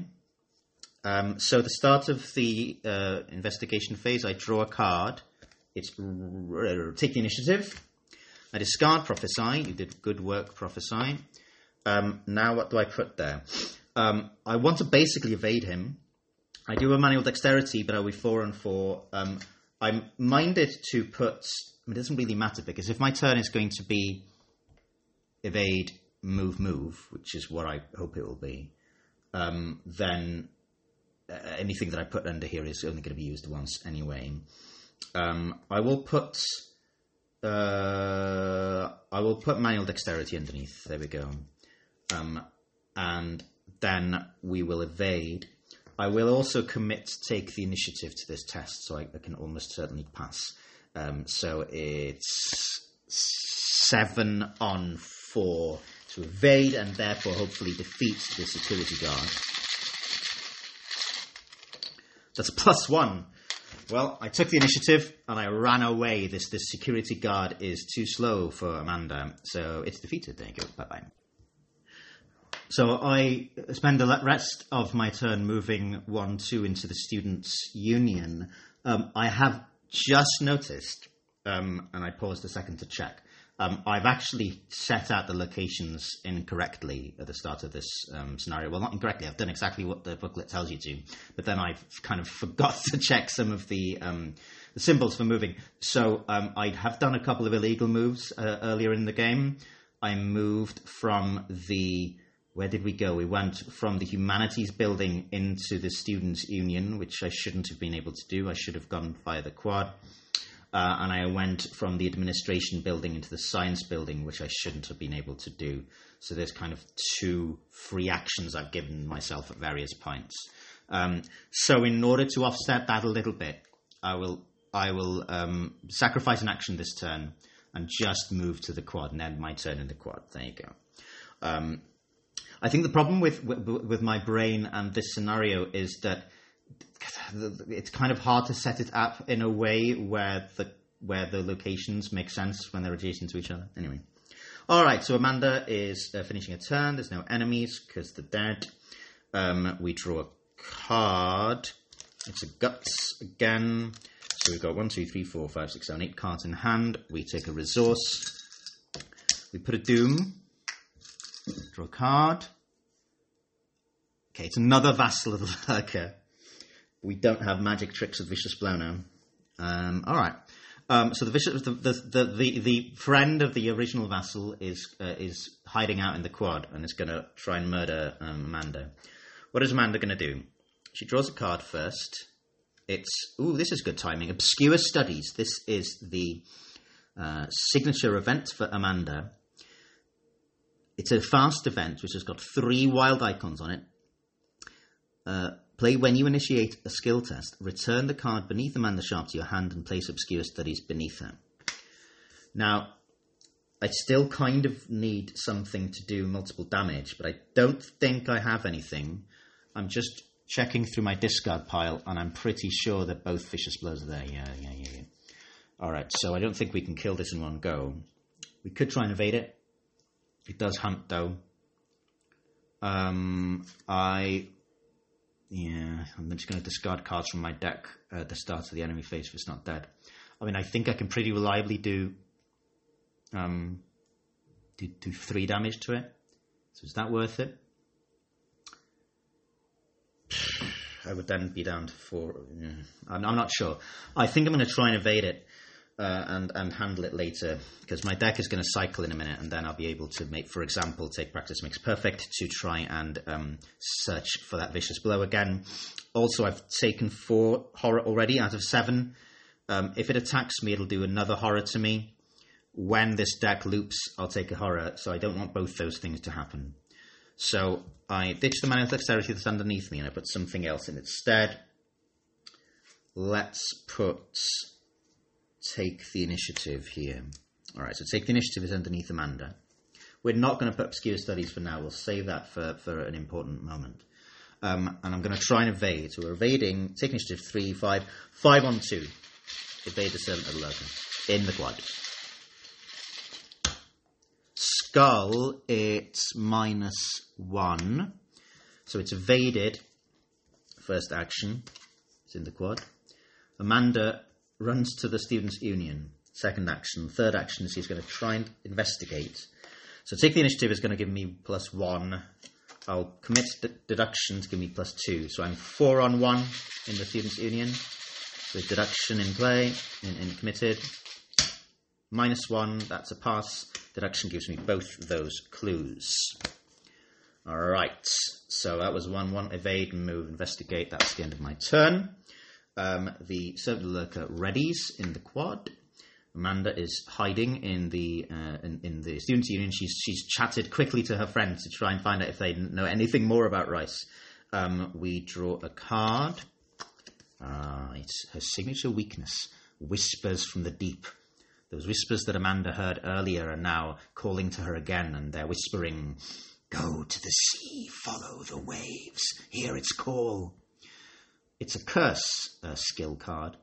Um, so the start of the uh, investigation phase, I draw a card. It's r- take the initiative. I discard prophesy. You did good work, prophesy. Um, now what do I put there? Um, I want to basically evade him. I do a manual dexterity, but I'll be four and four. Um, I'm minded to put. It doesn't really matter because if my turn is going to be evade, move, move, which is what I hope it will be, um, then uh, anything that I put under here is only going to be used once anyway. Um, I will put. Uh, I will put manual dexterity underneath. There we go. Um, and then we will evade. I will also commit to take the initiative to this test, so I, I can almost certainly pass. Um, so it's seven on four to evade and therefore hopefully defeat the security guard. That's plus one. Well, I took the initiative and I ran away. This this security guard is too slow for Amanda, so it's defeated. There you go. Bye bye. So I spend the rest of my turn moving one two into the students' union. Um, I have just noticed, um, and I paused a second to check. Um, I've actually set out the locations incorrectly at the start of this um, scenario. Well, not incorrectly. I've done exactly what the booklet tells you to, but then I've kind of forgot to check some of the, um, the symbols for moving. So um, I have done a couple of illegal moves uh, earlier in the game. I moved from the where did we go? We went from the humanities building into the students' union, which I shouldn't have been able to do. I should have gone via the quad. Uh, and I went from the administration building into the science building, which I shouldn't have been able to do. So there's kind of two free actions I've given myself at various points. Um, so in order to offset that a little bit, I will I will um, sacrifice an action this turn and just move to the quad and end my turn in the quad. There you go. Um, I think the problem with, with with my brain and this scenario is that it's kind of hard to set it up in a way where the where the locations make sense when they're adjacent to each other. Anyway, all right. So Amanda is uh, finishing a turn. There's no enemies because they're dead. Um, we draw a card. It's a guts again. So we've got one, two, three, four, five, six, seven, eight cards in hand. We take a resource. We put a doom. Draw a card. Okay, it's another vassal of the lurker we don't have magic tricks of Vicious Blow now. Um, all right. Um, so the, vicious, the, the, the, the, friend of the original vassal is uh, is hiding out in the quad and is going to try and murder um, Amanda. What is Amanda going to do? She draws a card first. It's ooh, this is good timing. Obscure Studies. This is the uh, signature event for Amanda. It's a fast event which has got three wild icons on it. Uh, Play when you initiate a skill test. Return the card beneath the Amanda Sharpe to your hand and place Obscure Studies beneath her. Now, I still kind of need something to do multiple damage, but I don't think I have anything. I'm just checking through my discard pile, and I'm pretty sure that both vicious blows are there. Yeah, yeah, yeah, yeah. All right, so I don't think we can kill this in one go. We could try and evade it. It does hunt though. Um, I yeah, I'm just going to discard cards from my deck at the start of the enemy phase if it's not dead. I mean, I think I can pretty reliably do um do, do three damage to it. So is that worth it? I would then be down to four. I'm not sure. I think I'm going to try and evade it uh, and and handle it later because my deck is going to cycle in a minute, and then I'll be able to make, for example, take practice makes perfect to try and um, search for that vicious blow again. Also, I've taken four horror already out of seven. Um, if it attacks me, it'll do another horror to me. When this deck loops, I'll take a horror, so I don't want both those things to happen. So I ditch the manual dexterity that's underneath me and I put something else in its stead. Let's put take the initiative here. All right, so take the initiative is underneath Amanda. We're not going to put obscure studies for now. We'll save that for, for an important moment. Um, and I'm going to try and evade. So we're evading. Take initiative three, five, five on two. Evade the servant of the lurker in the quad. Skull, it's minus one. So it's evaded. First action. It's in the quad. Amanda runs to the Students' Union. Second action. Third action is he's going to try and investigate. So take the initiative is going to give me plus one. I'll commit d- deduction to give me plus two. So I'm four on one in the Students' Union. With deduction in play, in, in committed. Minus one, that's a pass. Deduction gives me both those clues. Alright, so that was one, one, evade, move, investigate. That's the end of my turn. Um, the servant lurker readies in the quad. Amanda is hiding in the uh, in, in, the students' union. She's she's chatted quickly to her friends to try and find out if they know anything more about Rice. Um, we draw a card. Uh, it's her signature weakness: whispers from the deep. Those whispers that Amanda heard earlier are now calling to her again, and they're whispering, "Go to the sea, follow the waves, hear its call." It's a curse uh, skill card.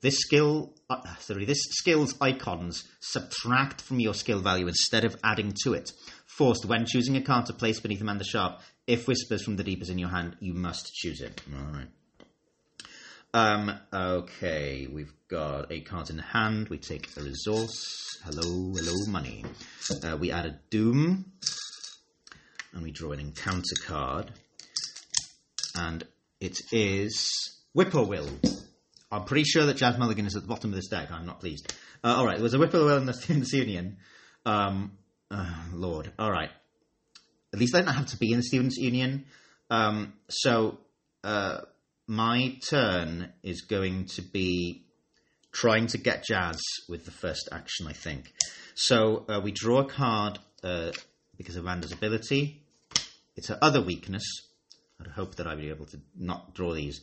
This skill, uh, sorry, this skill's icons subtract from your skill value instead of adding to it. Forced when choosing a card to place beneath Amanda Sharpe, if Whispers from the Deep is in your hand, you must choose it. All right. Um, okay, we've got eight cards in hand. We take a resource. Hello, hello, money. Uh, we add a doom, and we draw an encounter card. And it is Whippoorwill. I'm pretty sure that Jazz Mulligan is at the bottom of this deck. I'm not pleased. Uh, all right, there was a Whippoorwill in the Students' Union. Um, uh, Lord, all right. At least I don't have to be in the Students' Union. Um, so uh, my turn is going to be trying to get Jazz with the first action, I think. So uh, we draw a card uh, because of Amanda's ability. It's her other weakness, I'd hope that I'd be able to not draw these.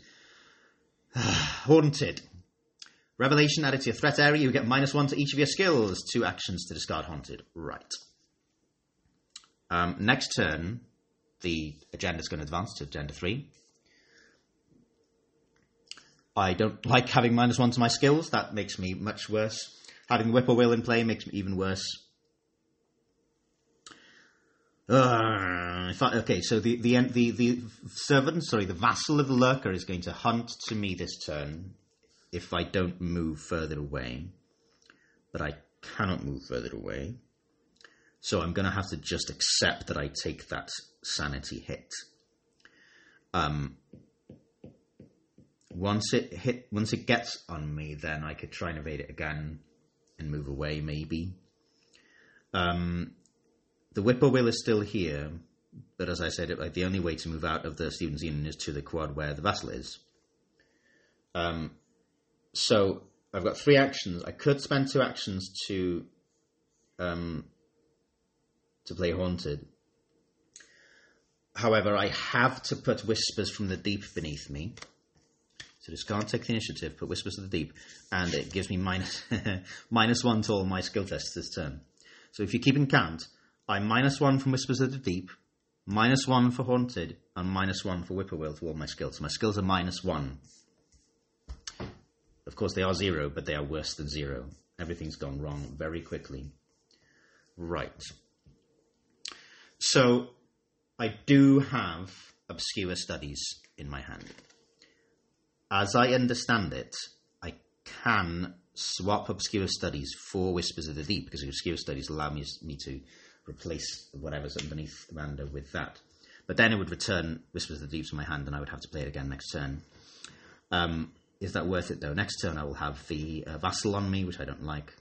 Haunted. Revelation added to your threat area, you get minus one to each of your skills. Two actions to discard Haunted. Right. Um, next turn, the agenda is going to advance to agenda three. I don't like having minus one to my skills. That makes me much worse. Having Whippoorwill in play makes me even worse. Uh, I, okay, so the, the the the servant, sorry, the vassal of the lurker is going to hunt to me this turn if I don't move further away, but I cannot move further away, so I'm going to have to just accept that I take that sanity hit. Um, once it hit, once it gets on me, then I could try and evade it again and move away, maybe. Um, the whippoorwill is still here, but as I said, like the only way to move out of the Students' Union is to the quad where the vassal is. Um, so I've got three actions. I could spend two actions to um, to play haunted. However, I have to put whispers from the deep beneath me. So just take the initiative, put whispers of the deep, and it gives me minus minus one to all my skill tests this turn. So if you're keeping count, I'm minus one from Whispers of the Deep, minus one for Haunted, and minus one for whippoorwill to all my skills. My skills are minus one. Of course, they are zero, but they are worse than zero. Everything's gone wrong very quickly. Right. So I do have obscure studies in my hand. As I understand it, I can swap obscure studies for Whispers of the Deep because obscure studies allow me, me to replace whatever's underneath Amanda with that. But then it would return Whispers of the Deep to my hand and I would have to play it again next turn. Um, is that worth it though? Next turn I will have the uh, Vassal on me, which I don't like.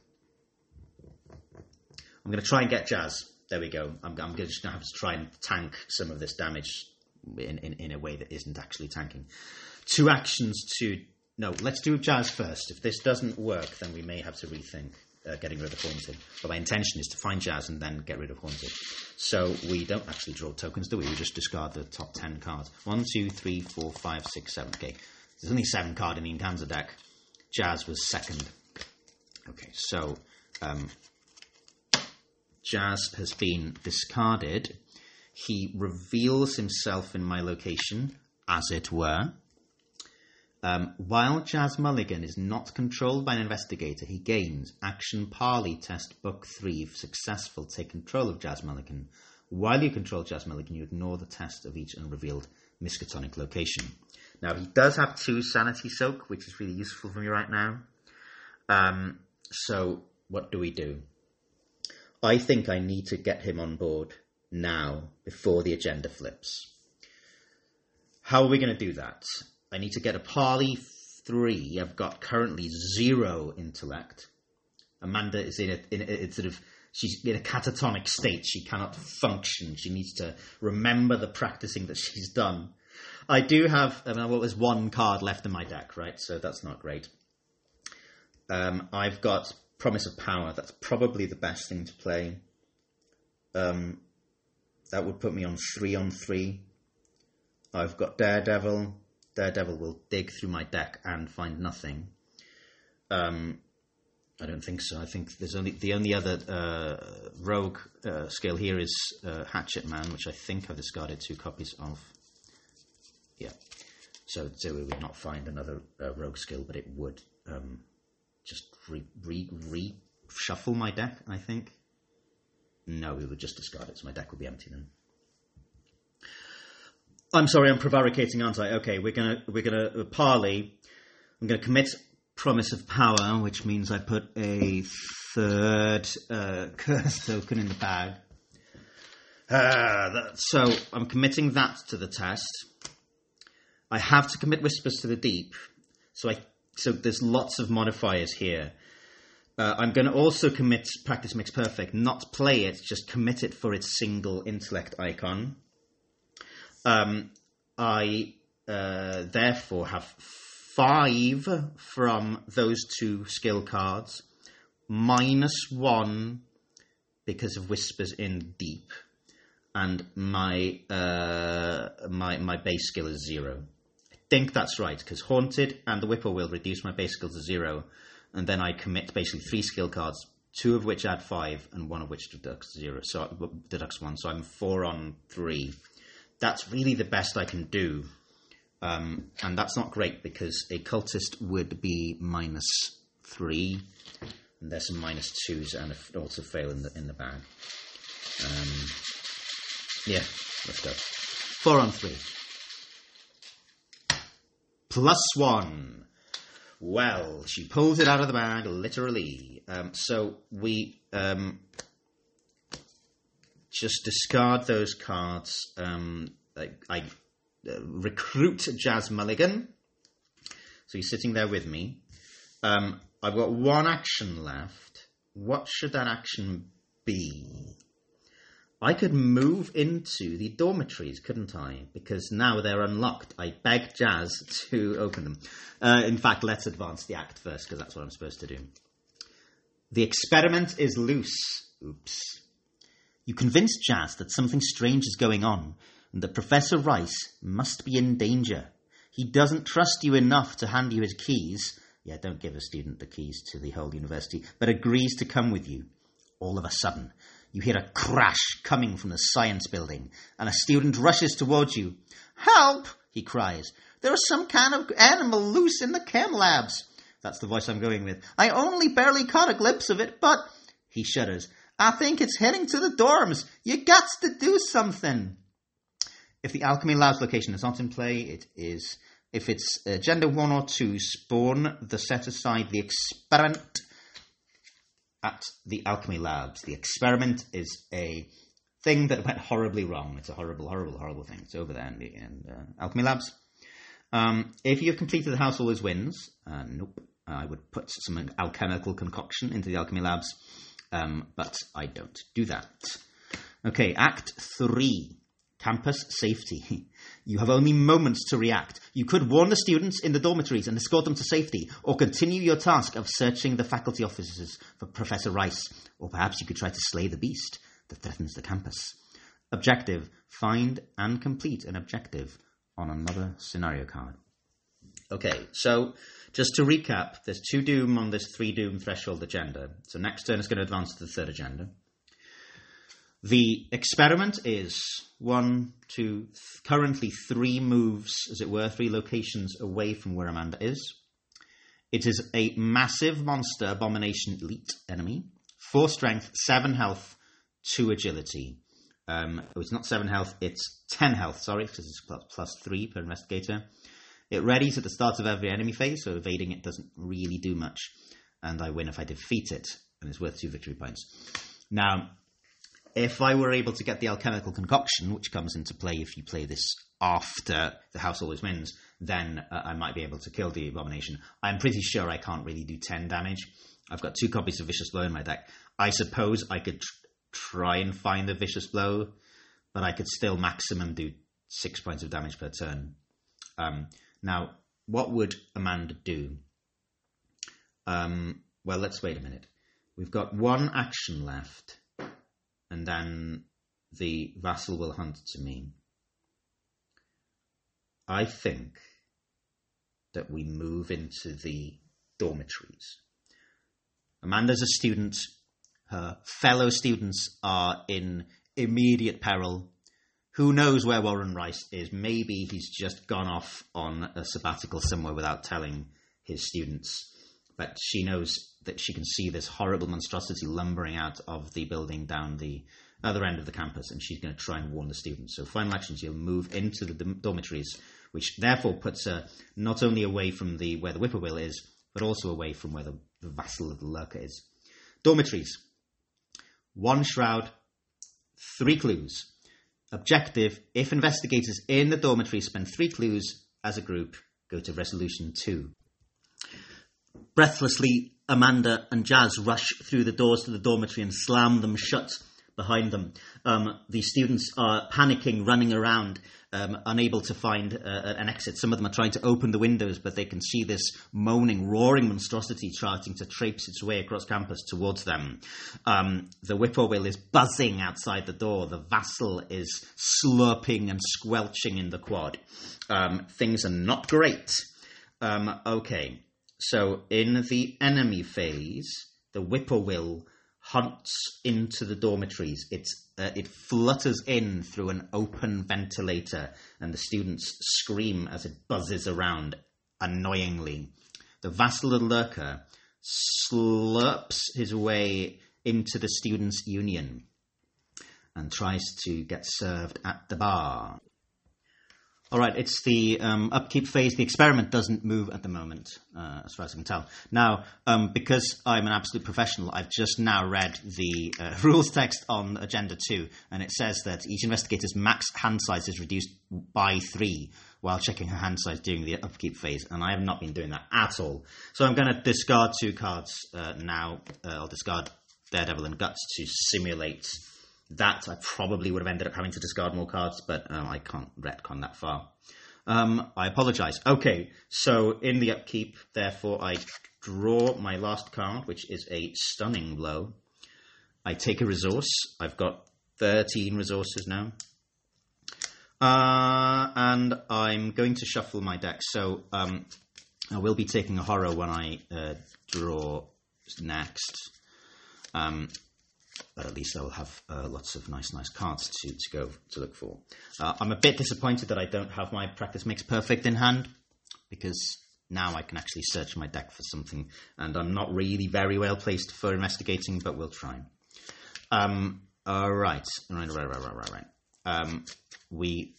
I'm going to try and get Jazz. There we go. I'm, I'm just going to have to try and tank some of this damage in, in, in a way that isn't actually tanking. Two actions to. No, let's do Jazz first. If this doesn't work, then we may have to rethink uh, getting rid of Haunted. But my intention is to find Jazz and then get rid of Haunted. So we don't actually draw tokens, do we? We just discard the top 10 cards. One, two, three, four, five, six, seven. Okay. There's only seven card in the encounter deck. Jazz was second. Okay, so um, Jazz has been discarded. He reveals himself in my location, as it were. Um, while Jazz Mulligan is not controlled by an investigator, he gains Action Parley Test Book 3 successful. Take control of Jazz Mulligan. While you control Jazz Mulligan, you ignore the test of each unrevealed Miskatonic location. Now, he does have two Sanity Soak, which is really useful for me right now. Um, so, what do we do? I think I need to get him on board now before the agenda flips. How are we going to do that? I need to get a Parley 3. I've got currently zero intellect. Amanda is in a, in a, sort of she's in a catatonic state. She cannot function. She needs to remember the practicing that she's done. I do have, I mean, well, there's one card left in my deck, right? So that's not great. Um, I've got Promise of Power. That's probably the best thing to play. Um, that would put me on three on three. I've got Daredevil. Daredevil will dig through my deck and find nothing. Um, I don't think so. I think there's only the only other uh, rogue uh, skill here is uh, Hatchet Man, which I think I've discarded two copies of. Yeah, so we would not find another uh, rogue skill, but it would um, just re, re, my deck, I think. No, we would just discard it, so my deck would be empty then. I'm sorry, I'm prevaricating, aren't I? Okay, we're gonna we're gonna uh, parley. I'm gonna commit promise of power, which means I put a third uh, curse token in the bag. Uh, that, so I'm committing that to the test. I have to commit whispers to the deep, so I so there's lots of modifiers here. Uh, I'm going to also commit practice makes perfect, not play it, just commit it for its single intellect icon. Um, I uh, therefore have five from those two skill cards, minus one because of whispers in deep, and my uh, my my base skill is zero I think that's right because haunted and the whippoorwill reduce my base skill to zero, and then I commit basically three skill cards, two of which add five, and one of which deducts zero. So deducts one. So I'm four on three. That's really the best I can do, um, and that's not great because a cultist would be minus three, and there's some minus twos and also fail in the in the bag. Um, yeah, let's go. Four on three plus one. Well, she pulls it out of the bag, literally. Um, so we um, just discard those cards. Um, I, I uh, recruit Jazz Mulligan. So he's sitting there with me. Um, I've got one action left. What should that action be? I could move into the dormitories, couldn't I? Because now they're unlocked. I beg Jazz to open them. Uh, in fact, let's advance the act first, because that's what I'm supposed to do. The experiment is loose. Oops. You convince Jazz that something strange is going on, and that Professor Rice must be in danger. He doesn't trust you enough to hand you his keys. Yeah, don't give a student the keys to the whole university, but agrees to come with you. All of a sudden, you hear a crash coming from the science building, and a student rushes towards you. Help! he cries. There is some kind of animal loose in the chem labs. That's the voice I'm going with. I only barely caught a glimpse of it, but. He shudders. I think it's heading to the dorms. You got to do something. If the Alchemy Labs location is not in play, it is. If it's agenda one or two, spawn the set aside the experiment at the Alchemy Labs. The experiment is a thing that went horribly wrong. It's a horrible, horrible, horrible thing. It's over there in the in, uh, Alchemy Labs. Um, if you've completed the house always wins, uh, nope. I would put some alchemical concoction into the Alchemy Labs, um, but I don't do that. Okay, Act 3 Campus Safety. You have only moments to react. You could warn the students in the dormitories and escort them to safety, or continue your task of searching the faculty offices for Professor Rice, or perhaps you could try to slay the beast that threatens the campus. Objective Find and complete an objective on another scenario card. Okay, so just to recap, there's two Doom on this three Doom threshold agenda. So next turn is going to advance to the third agenda. The experiment is one, two, th- currently three moves, as it were, three locations away from where Amanda is. It is a massive monster abomination elite enemy. Four strength, seven health, two agility. Um, oh, it's not seven health, it's ten health, sorry, because it's plus, plus three per investigator. It readies at the start of every enemy phase, so evading it doesn't really do much. And I win if I defeat it, and it's worth two victory points. Now, if I were able to get the alchemical concoction, which comes into play if you play this after the house always wins, then uh, I might be able to kill the abomination. I'm pretty sure I can't really do 10 damage. I've got two copies of Vicious Blow in my deck. I suppose I could tr- try and find the Vicious Blow, but I could still maximum do six points of damage per turn. Um, now, what would Amanda do? Um, well, let's wait a minute. We've got one action left, and then the vassal will hunt to me. I think that we move into the dormitories. Amanda's a student. Her fellow students are in immediate peril. Who knows where Warren Rice is? Maybe he's just gone off on a sabbatical somewhere without telling his students. But she knows that she can see this horrible monstrosity lumbering out of the building down the other end of the campus, and she's going to try and warn the students. So, final action, she'll move into the dormitories, which therefore puts her not only away from the where the whippoorwill is, but also away from where the, the vassal of the lurker is. Dormitories. One shroud, three clues. Objective if investigators in the dormitory spend three clues as a group, go to resolution two. Breathlessly, Amanda and Jazz rush through the doors to the dormitory and slam them shut behind them. Um, the students are panicking, running around, um, unable to find uh, an exit. Some of them are trying to open the windows, but they can see this moaning, roaring monstrosity starting to traipse its way across campus towards them. Um, the whippoorwill is buzzing outside the door. The vassal is slurping and squelching in the quad. Um, things are not great. Um, okay, so in the enemy phase, the whippoorwill hunts into the dormitories. It's, uh, it flutters in through an open ventilator, and the students scream as it buzzes around annoyingly. The vassal lurker slurps his way into the students' union and tries to get served at the bar. All right, it's the um, upkeep phase. The experiment doesn't move at the moment, uh, as far as I can tell. Now, um, because I'm an absolute professional, I've just now read the uh, rules text on Agenda 2, and it says that each investigator's max hand size is reduced by three while checking her hand size during the upkeep phase, and I have not been doing that at all. So I'm going to discard two cards uh, now. Uh, I'll discard Daredevil and Guts to simulate that I probably would have ended up having to discard more cards, but uh, I can't retcon that far. Um, I apologise. Okay, so in the upkeep, therefore, I draw my last card, which is a stunning blow. I take a resource. I've got 13 resources now. Uh, and I'm going to shuffle my deck. So um, I will be taking a horror when I uh, draw next. Um, but at least I'll have uh, lots of nice, nice cards to, to go to look for. Uh, I'm a bit disappointed that I don't have my practice makes perfect in hand because now I can actually search my deck for something, and I'm not really very well placed for investigating, but we'll try. Um, all right, right, right, right, right, right, right. Um, we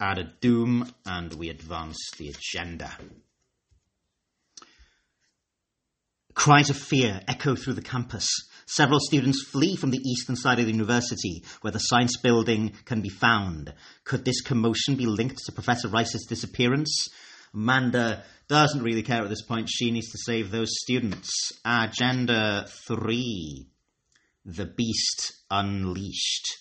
add a doom and we advance the agenda. Cries of fear echo through the campus. Several students flee from the eastern side of the university, where the science building can be found. Could this commotion be linked to Professor Rice's disappearance? Amanda doesn't really care at this point. She needs to save those students. Agenda 3 The Beast Unleashed.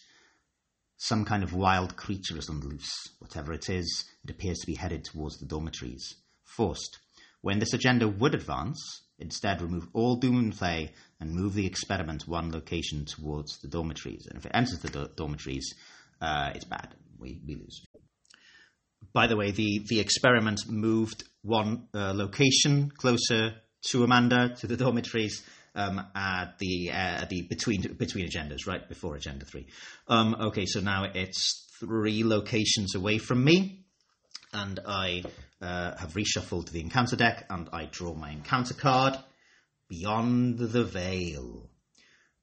Some kind of wild creature is on the loose. Whatever it is, it appears to be headed towards the dormitories. Forced. When this agenda would advance, instead remove all doom and move the experiment one location towards the dormitories. And if it enters the do- dormitories, uh, it's bad. We, we lose. By the way, the, the experiment moved one uh, location closer to Amanda, to the dormitories, um, at the uh, the between between agendas, right before agenda three. Um, okay, so now it's three locations away from me, and I uh, have reshuffled the encounter deck, and I draw my encounter card. Beyond the Veil.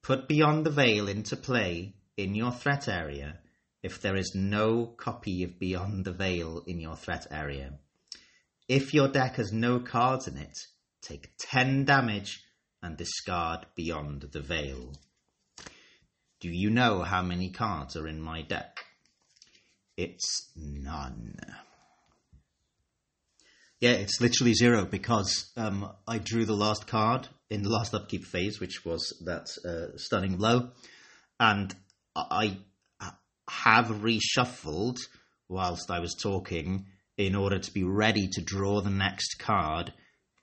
Put Beyond the Veil into play in your threat area if there is no copy of Beyond the Veil in your threat area. If your deck has no cards in it, take 10 damage and discard Beyond the Veil. Do you know how many cards are in my deck? It's none. Yeah, it's literally zero because um, I drew the last card in the last upkeep phase, which was that uh, stunning blow, and I have reshuffled whilst I was talking in order to be ready to draw the next card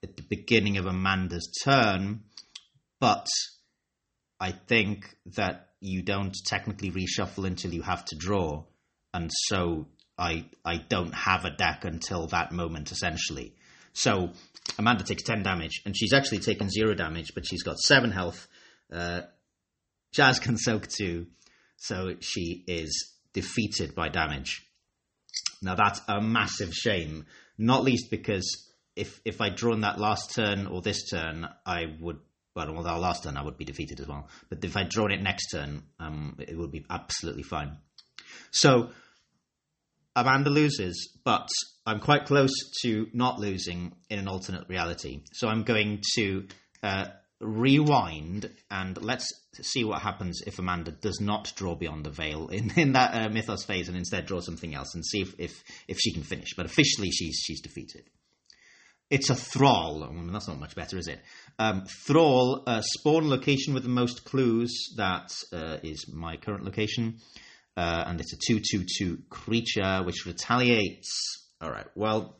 at the beginning of Amanda's turn, but I think that you don't technically reshuffle until you have to draw, and so I I don't have a deck until that moment essentially. So Amanda takes ten damage, and she's actually taken zero damage, but she's got seven health. Uh, Jazz can soak two, so she is defeated by damage. Now that's a massive shame, not least because if if I'd drawn that last turn or this turn, I would. Well, well, our last turn I would be defeated as well. But if I'd drawn it next turn, um, it would be absolutely fine. So Amanda loses, but I'm quite close to not losing in an alternate reality. So I'm going to uh, rewind and let's see what happens if Amanda does not draw beyond the veil in, in that uh, mythos phase and instead draw something else and see if, if, if she can finish. But officially, she's, she's defeated. It's a thrall. that's not much better, is it? Um, thrall, uh, spawn location with the most clues. That uh, is my current location. Uh, and it's a 2 2 2 creature which retaliates. Alright, well.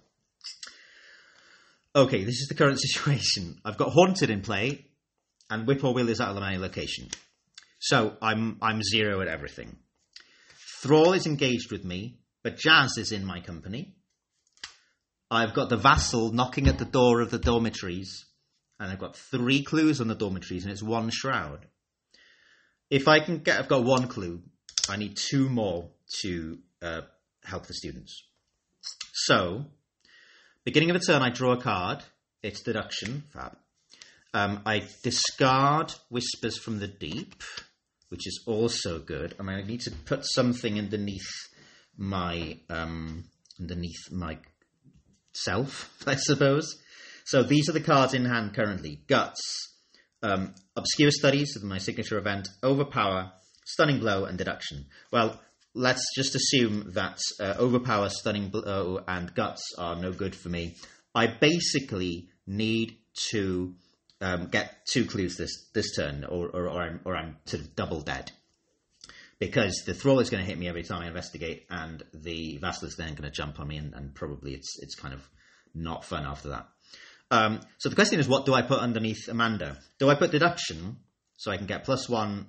Okay, this is the current situation. I've got Haunted in play, and Whippoorwill is out of my location. So I'm, I'm zero at everything. Thrall is engaged with me, but Jazz is in my company. I've got the vassal knocking at the door of the dormitories, and I've got three clues on the dormitories, and it's one shroud. If I can get, I've got one clue. I need two more to uh, help the students. So, beginning of a turn, I draw a card. It's deduction. Fab. Um, I discard Whispers from the Deep, which is also good. I I need to put something underneath my um, underneath my self, I suppose. So these are the cards in hand currently: Guts, um, Obscure Studies, my signature event, Overpower, Stunning Blow, and Deduction. Well, let's just assume that uh, Overpower, Stunning Blow, and Guts are no good for me. I basically need to um, get two clues this this turn, or or, or I'm or I'm sort of double dead. Because the thrall is going to hit me every time I investigate, and the vassal is then going to jump on me, and, and probably it's it's kind of not fun after that. Um, so the question is, what do I put underneath Amanda? Do I put deduction so I can get plus one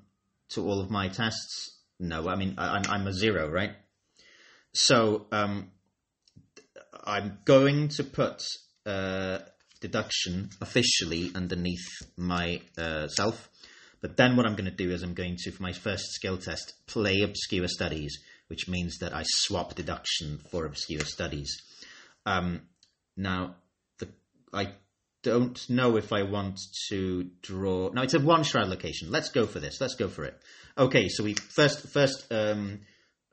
to all of my tests? No, I mean I, I'm a zero, right? So um, I'm going to put uh, deduction officially underneath my uh, self, But then what I'm going to do is I'm going to, for my first skill test, play obscure studies, which means that I swap deduction for obscure studies. Um, now, the, I don't know if I want to draw. Now it's a one shroud location. Let's go for this. Let's go for it. Okay, so we first first um,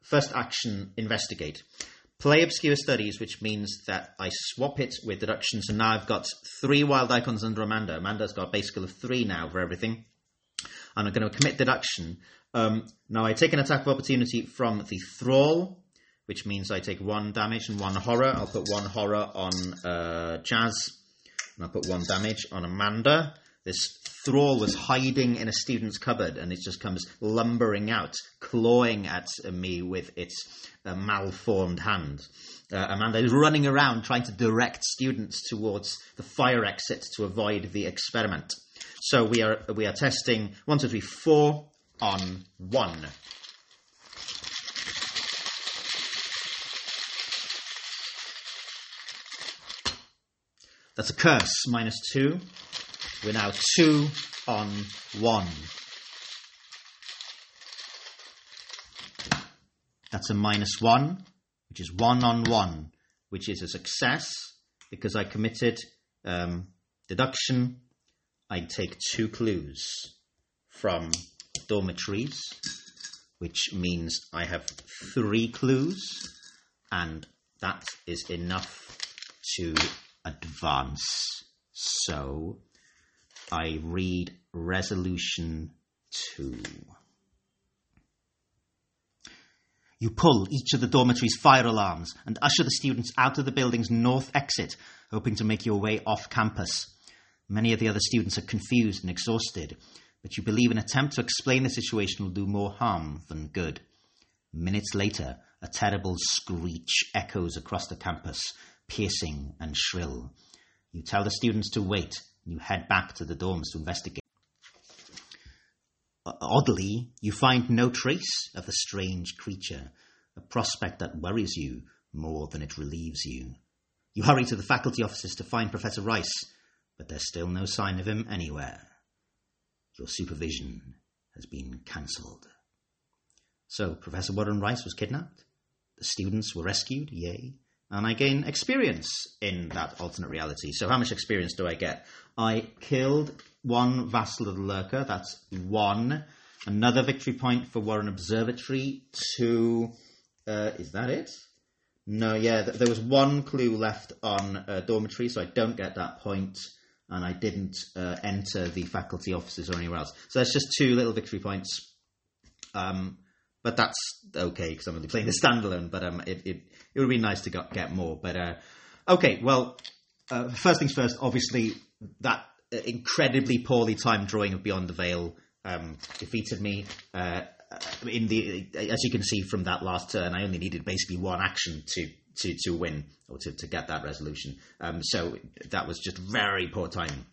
first action investigate. Play obscure studies, which means that I swap it with deduction. So now I've got three wild icons under Amanda. Amanda's got a base skill of three now for everything. And I'm going to commit deduction. Um, now I take an attack of opportunity from the thrall, which means I take one damage and one horror. I'll put one horror on uh, Jazz, and I'll put one damage on Amanda. This thrall was hiding in a student's cupboard, and it just comes lumbering out, clawing at me with its uh, malformed hand. Uh, Amanda is running around trying to direct students towards the fire exit to avoid the experiment. So we are we are testing one, two, three, four on one. That's a curse, minus two. We're now two on one. That's a minus one, which is one on one, which is a success because I committed um, deduction. I take two clues from dormitories, which means I have three clues, and that is enough to advance. So I read resolution two. You pull each of the dormitory's fire alarms and usher the students out of the building's north exit, hoping to make your way off campus. Many of the other students are confused and exhausted, but you believe an attempt to explain the situation will do more harm than good. Minutes later, a terrible screech echoes across the campus, piercing and shrill. You tell the students to wait, and you head back to the dorms to investigate. Oddly, you find no trace of the strange creature, a prospect that worries you more than it relieves you. You hurry to the faculty offices to find Professor Rice, but there's still no sign of him anywhere. Your supervision has been cancelled. So, Professor Warren Rice was kidnapped. The students were rescued, yay. And I gain experience in that alternate reality. So, how much experience do I get? I killed one Vassal of the Lurker, that's one. Another victory point for Warren Observatory, two. Uh, is that it? No, yeah, th- there was one clue left on uh, dormitory, so I don't get that point. point, and I didn't uh, enter the faculty offices or anywhere else. So that's just two little victory points. Um, but that's okay because I'm only playing the standalone. But um, it, it it would be nice to got, get more. But uh, okay, well, uh, first things first. Obviously, that uh, incredibly poorly timed drawing of Beyond the Veil um, defeated me. Uh, in the as you can see from that last turn, I only needed basically one action to to, to win or to, to get that resolution. Um, so that was just very poor timing.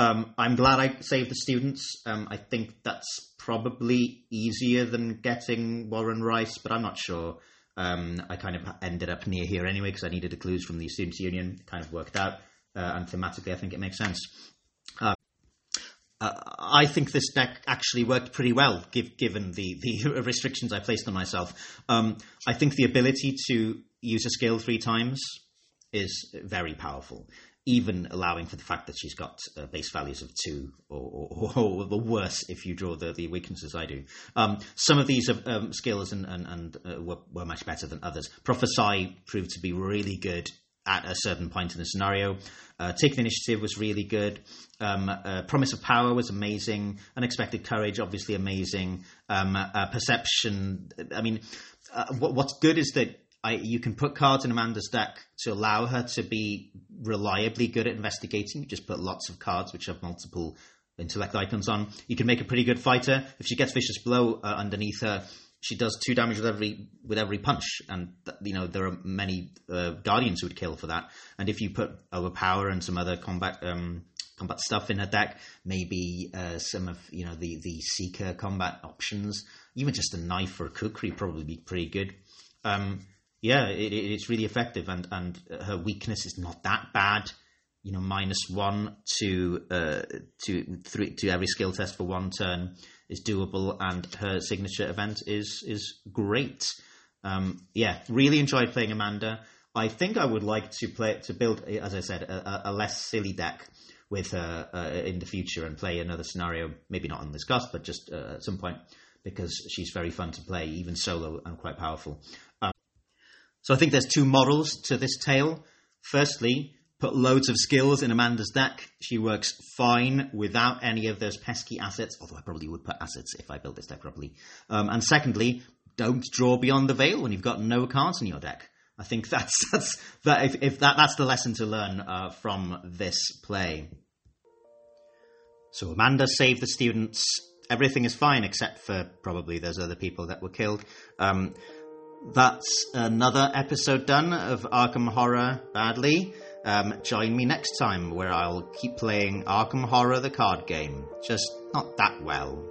Um, I'm glad I saved the students. Um, I think that's probably easier than getting Warren Rice, but I'm not sure. Um, I kind of ended up near here anyway because I needed the clues from the Students' Union. It kind of worked out, uh, and thematically, I think it makes sense. Uh, I think this deck actually worked pretty well, give, given the, the restrictions I placed on myself. Um, I think the ability to use a skill three times is very powerful, even allowing for the fact that she's got uh, base values of two, or, or, or, the worse if you draw the, the weaknesses I do. Um, some of these um, skills and, and, and uh, were, were, much better than others. Prophesy proved to be really good at a certain point in the scenario. Uh, Take the Initiative was really good. Um, uh, Promise of Power was amazing. Unexpected Courage, obviously amazing. Um, uh, perception, I mean, uh, what, what's good is that I, you can put cards in Amanda's deck to allow her to be reliably good at investigating. You just put lots of cards which have multiple intellect icons on. You can make a pretty good fighter. If she gets Vicious Blow uh, underneath her, she does two damage with every with every punch, and you know there are many uh, guardians who would kill for that. And if you put overpower and some other combat um, combat stuff in her deck, maybe uh, some of you know the the seeker combat options, even just a knife or a kukri probably be pretty good. Um, yeah, it, it's really effective, and and her weakness is not that bad. you know minus one to uh, to three to every skill test for one turn is doable, and her signature event is is great. Um, yeah, really enjoyed playing Amanda. I think I would like to play to build, as I said, a, a less silly deck with her uh, in the future and play another scenario. Maybe not on this cast, but just uh, at some point because she's very fun to play, even solo, and quite powerful. So I think there's two models to this tale. Firstly, put loads of skills in Amanda's deck. She works fine without any of those pesky assets, although I probably would put assets if I built this deck properly. Um, and secondly, don't draw beyond the veil when you've got no cards in your deck. I think that's that's that if, if that that's the lesson to learn uh, from this play. So Amanda saved the students. Everything is fine except for probably those other people that were killed. Um, that's another episode done of Arkham Horror Badly. Um, join me next time where I'll keep playing Arkham Horror the card game. Just not that well.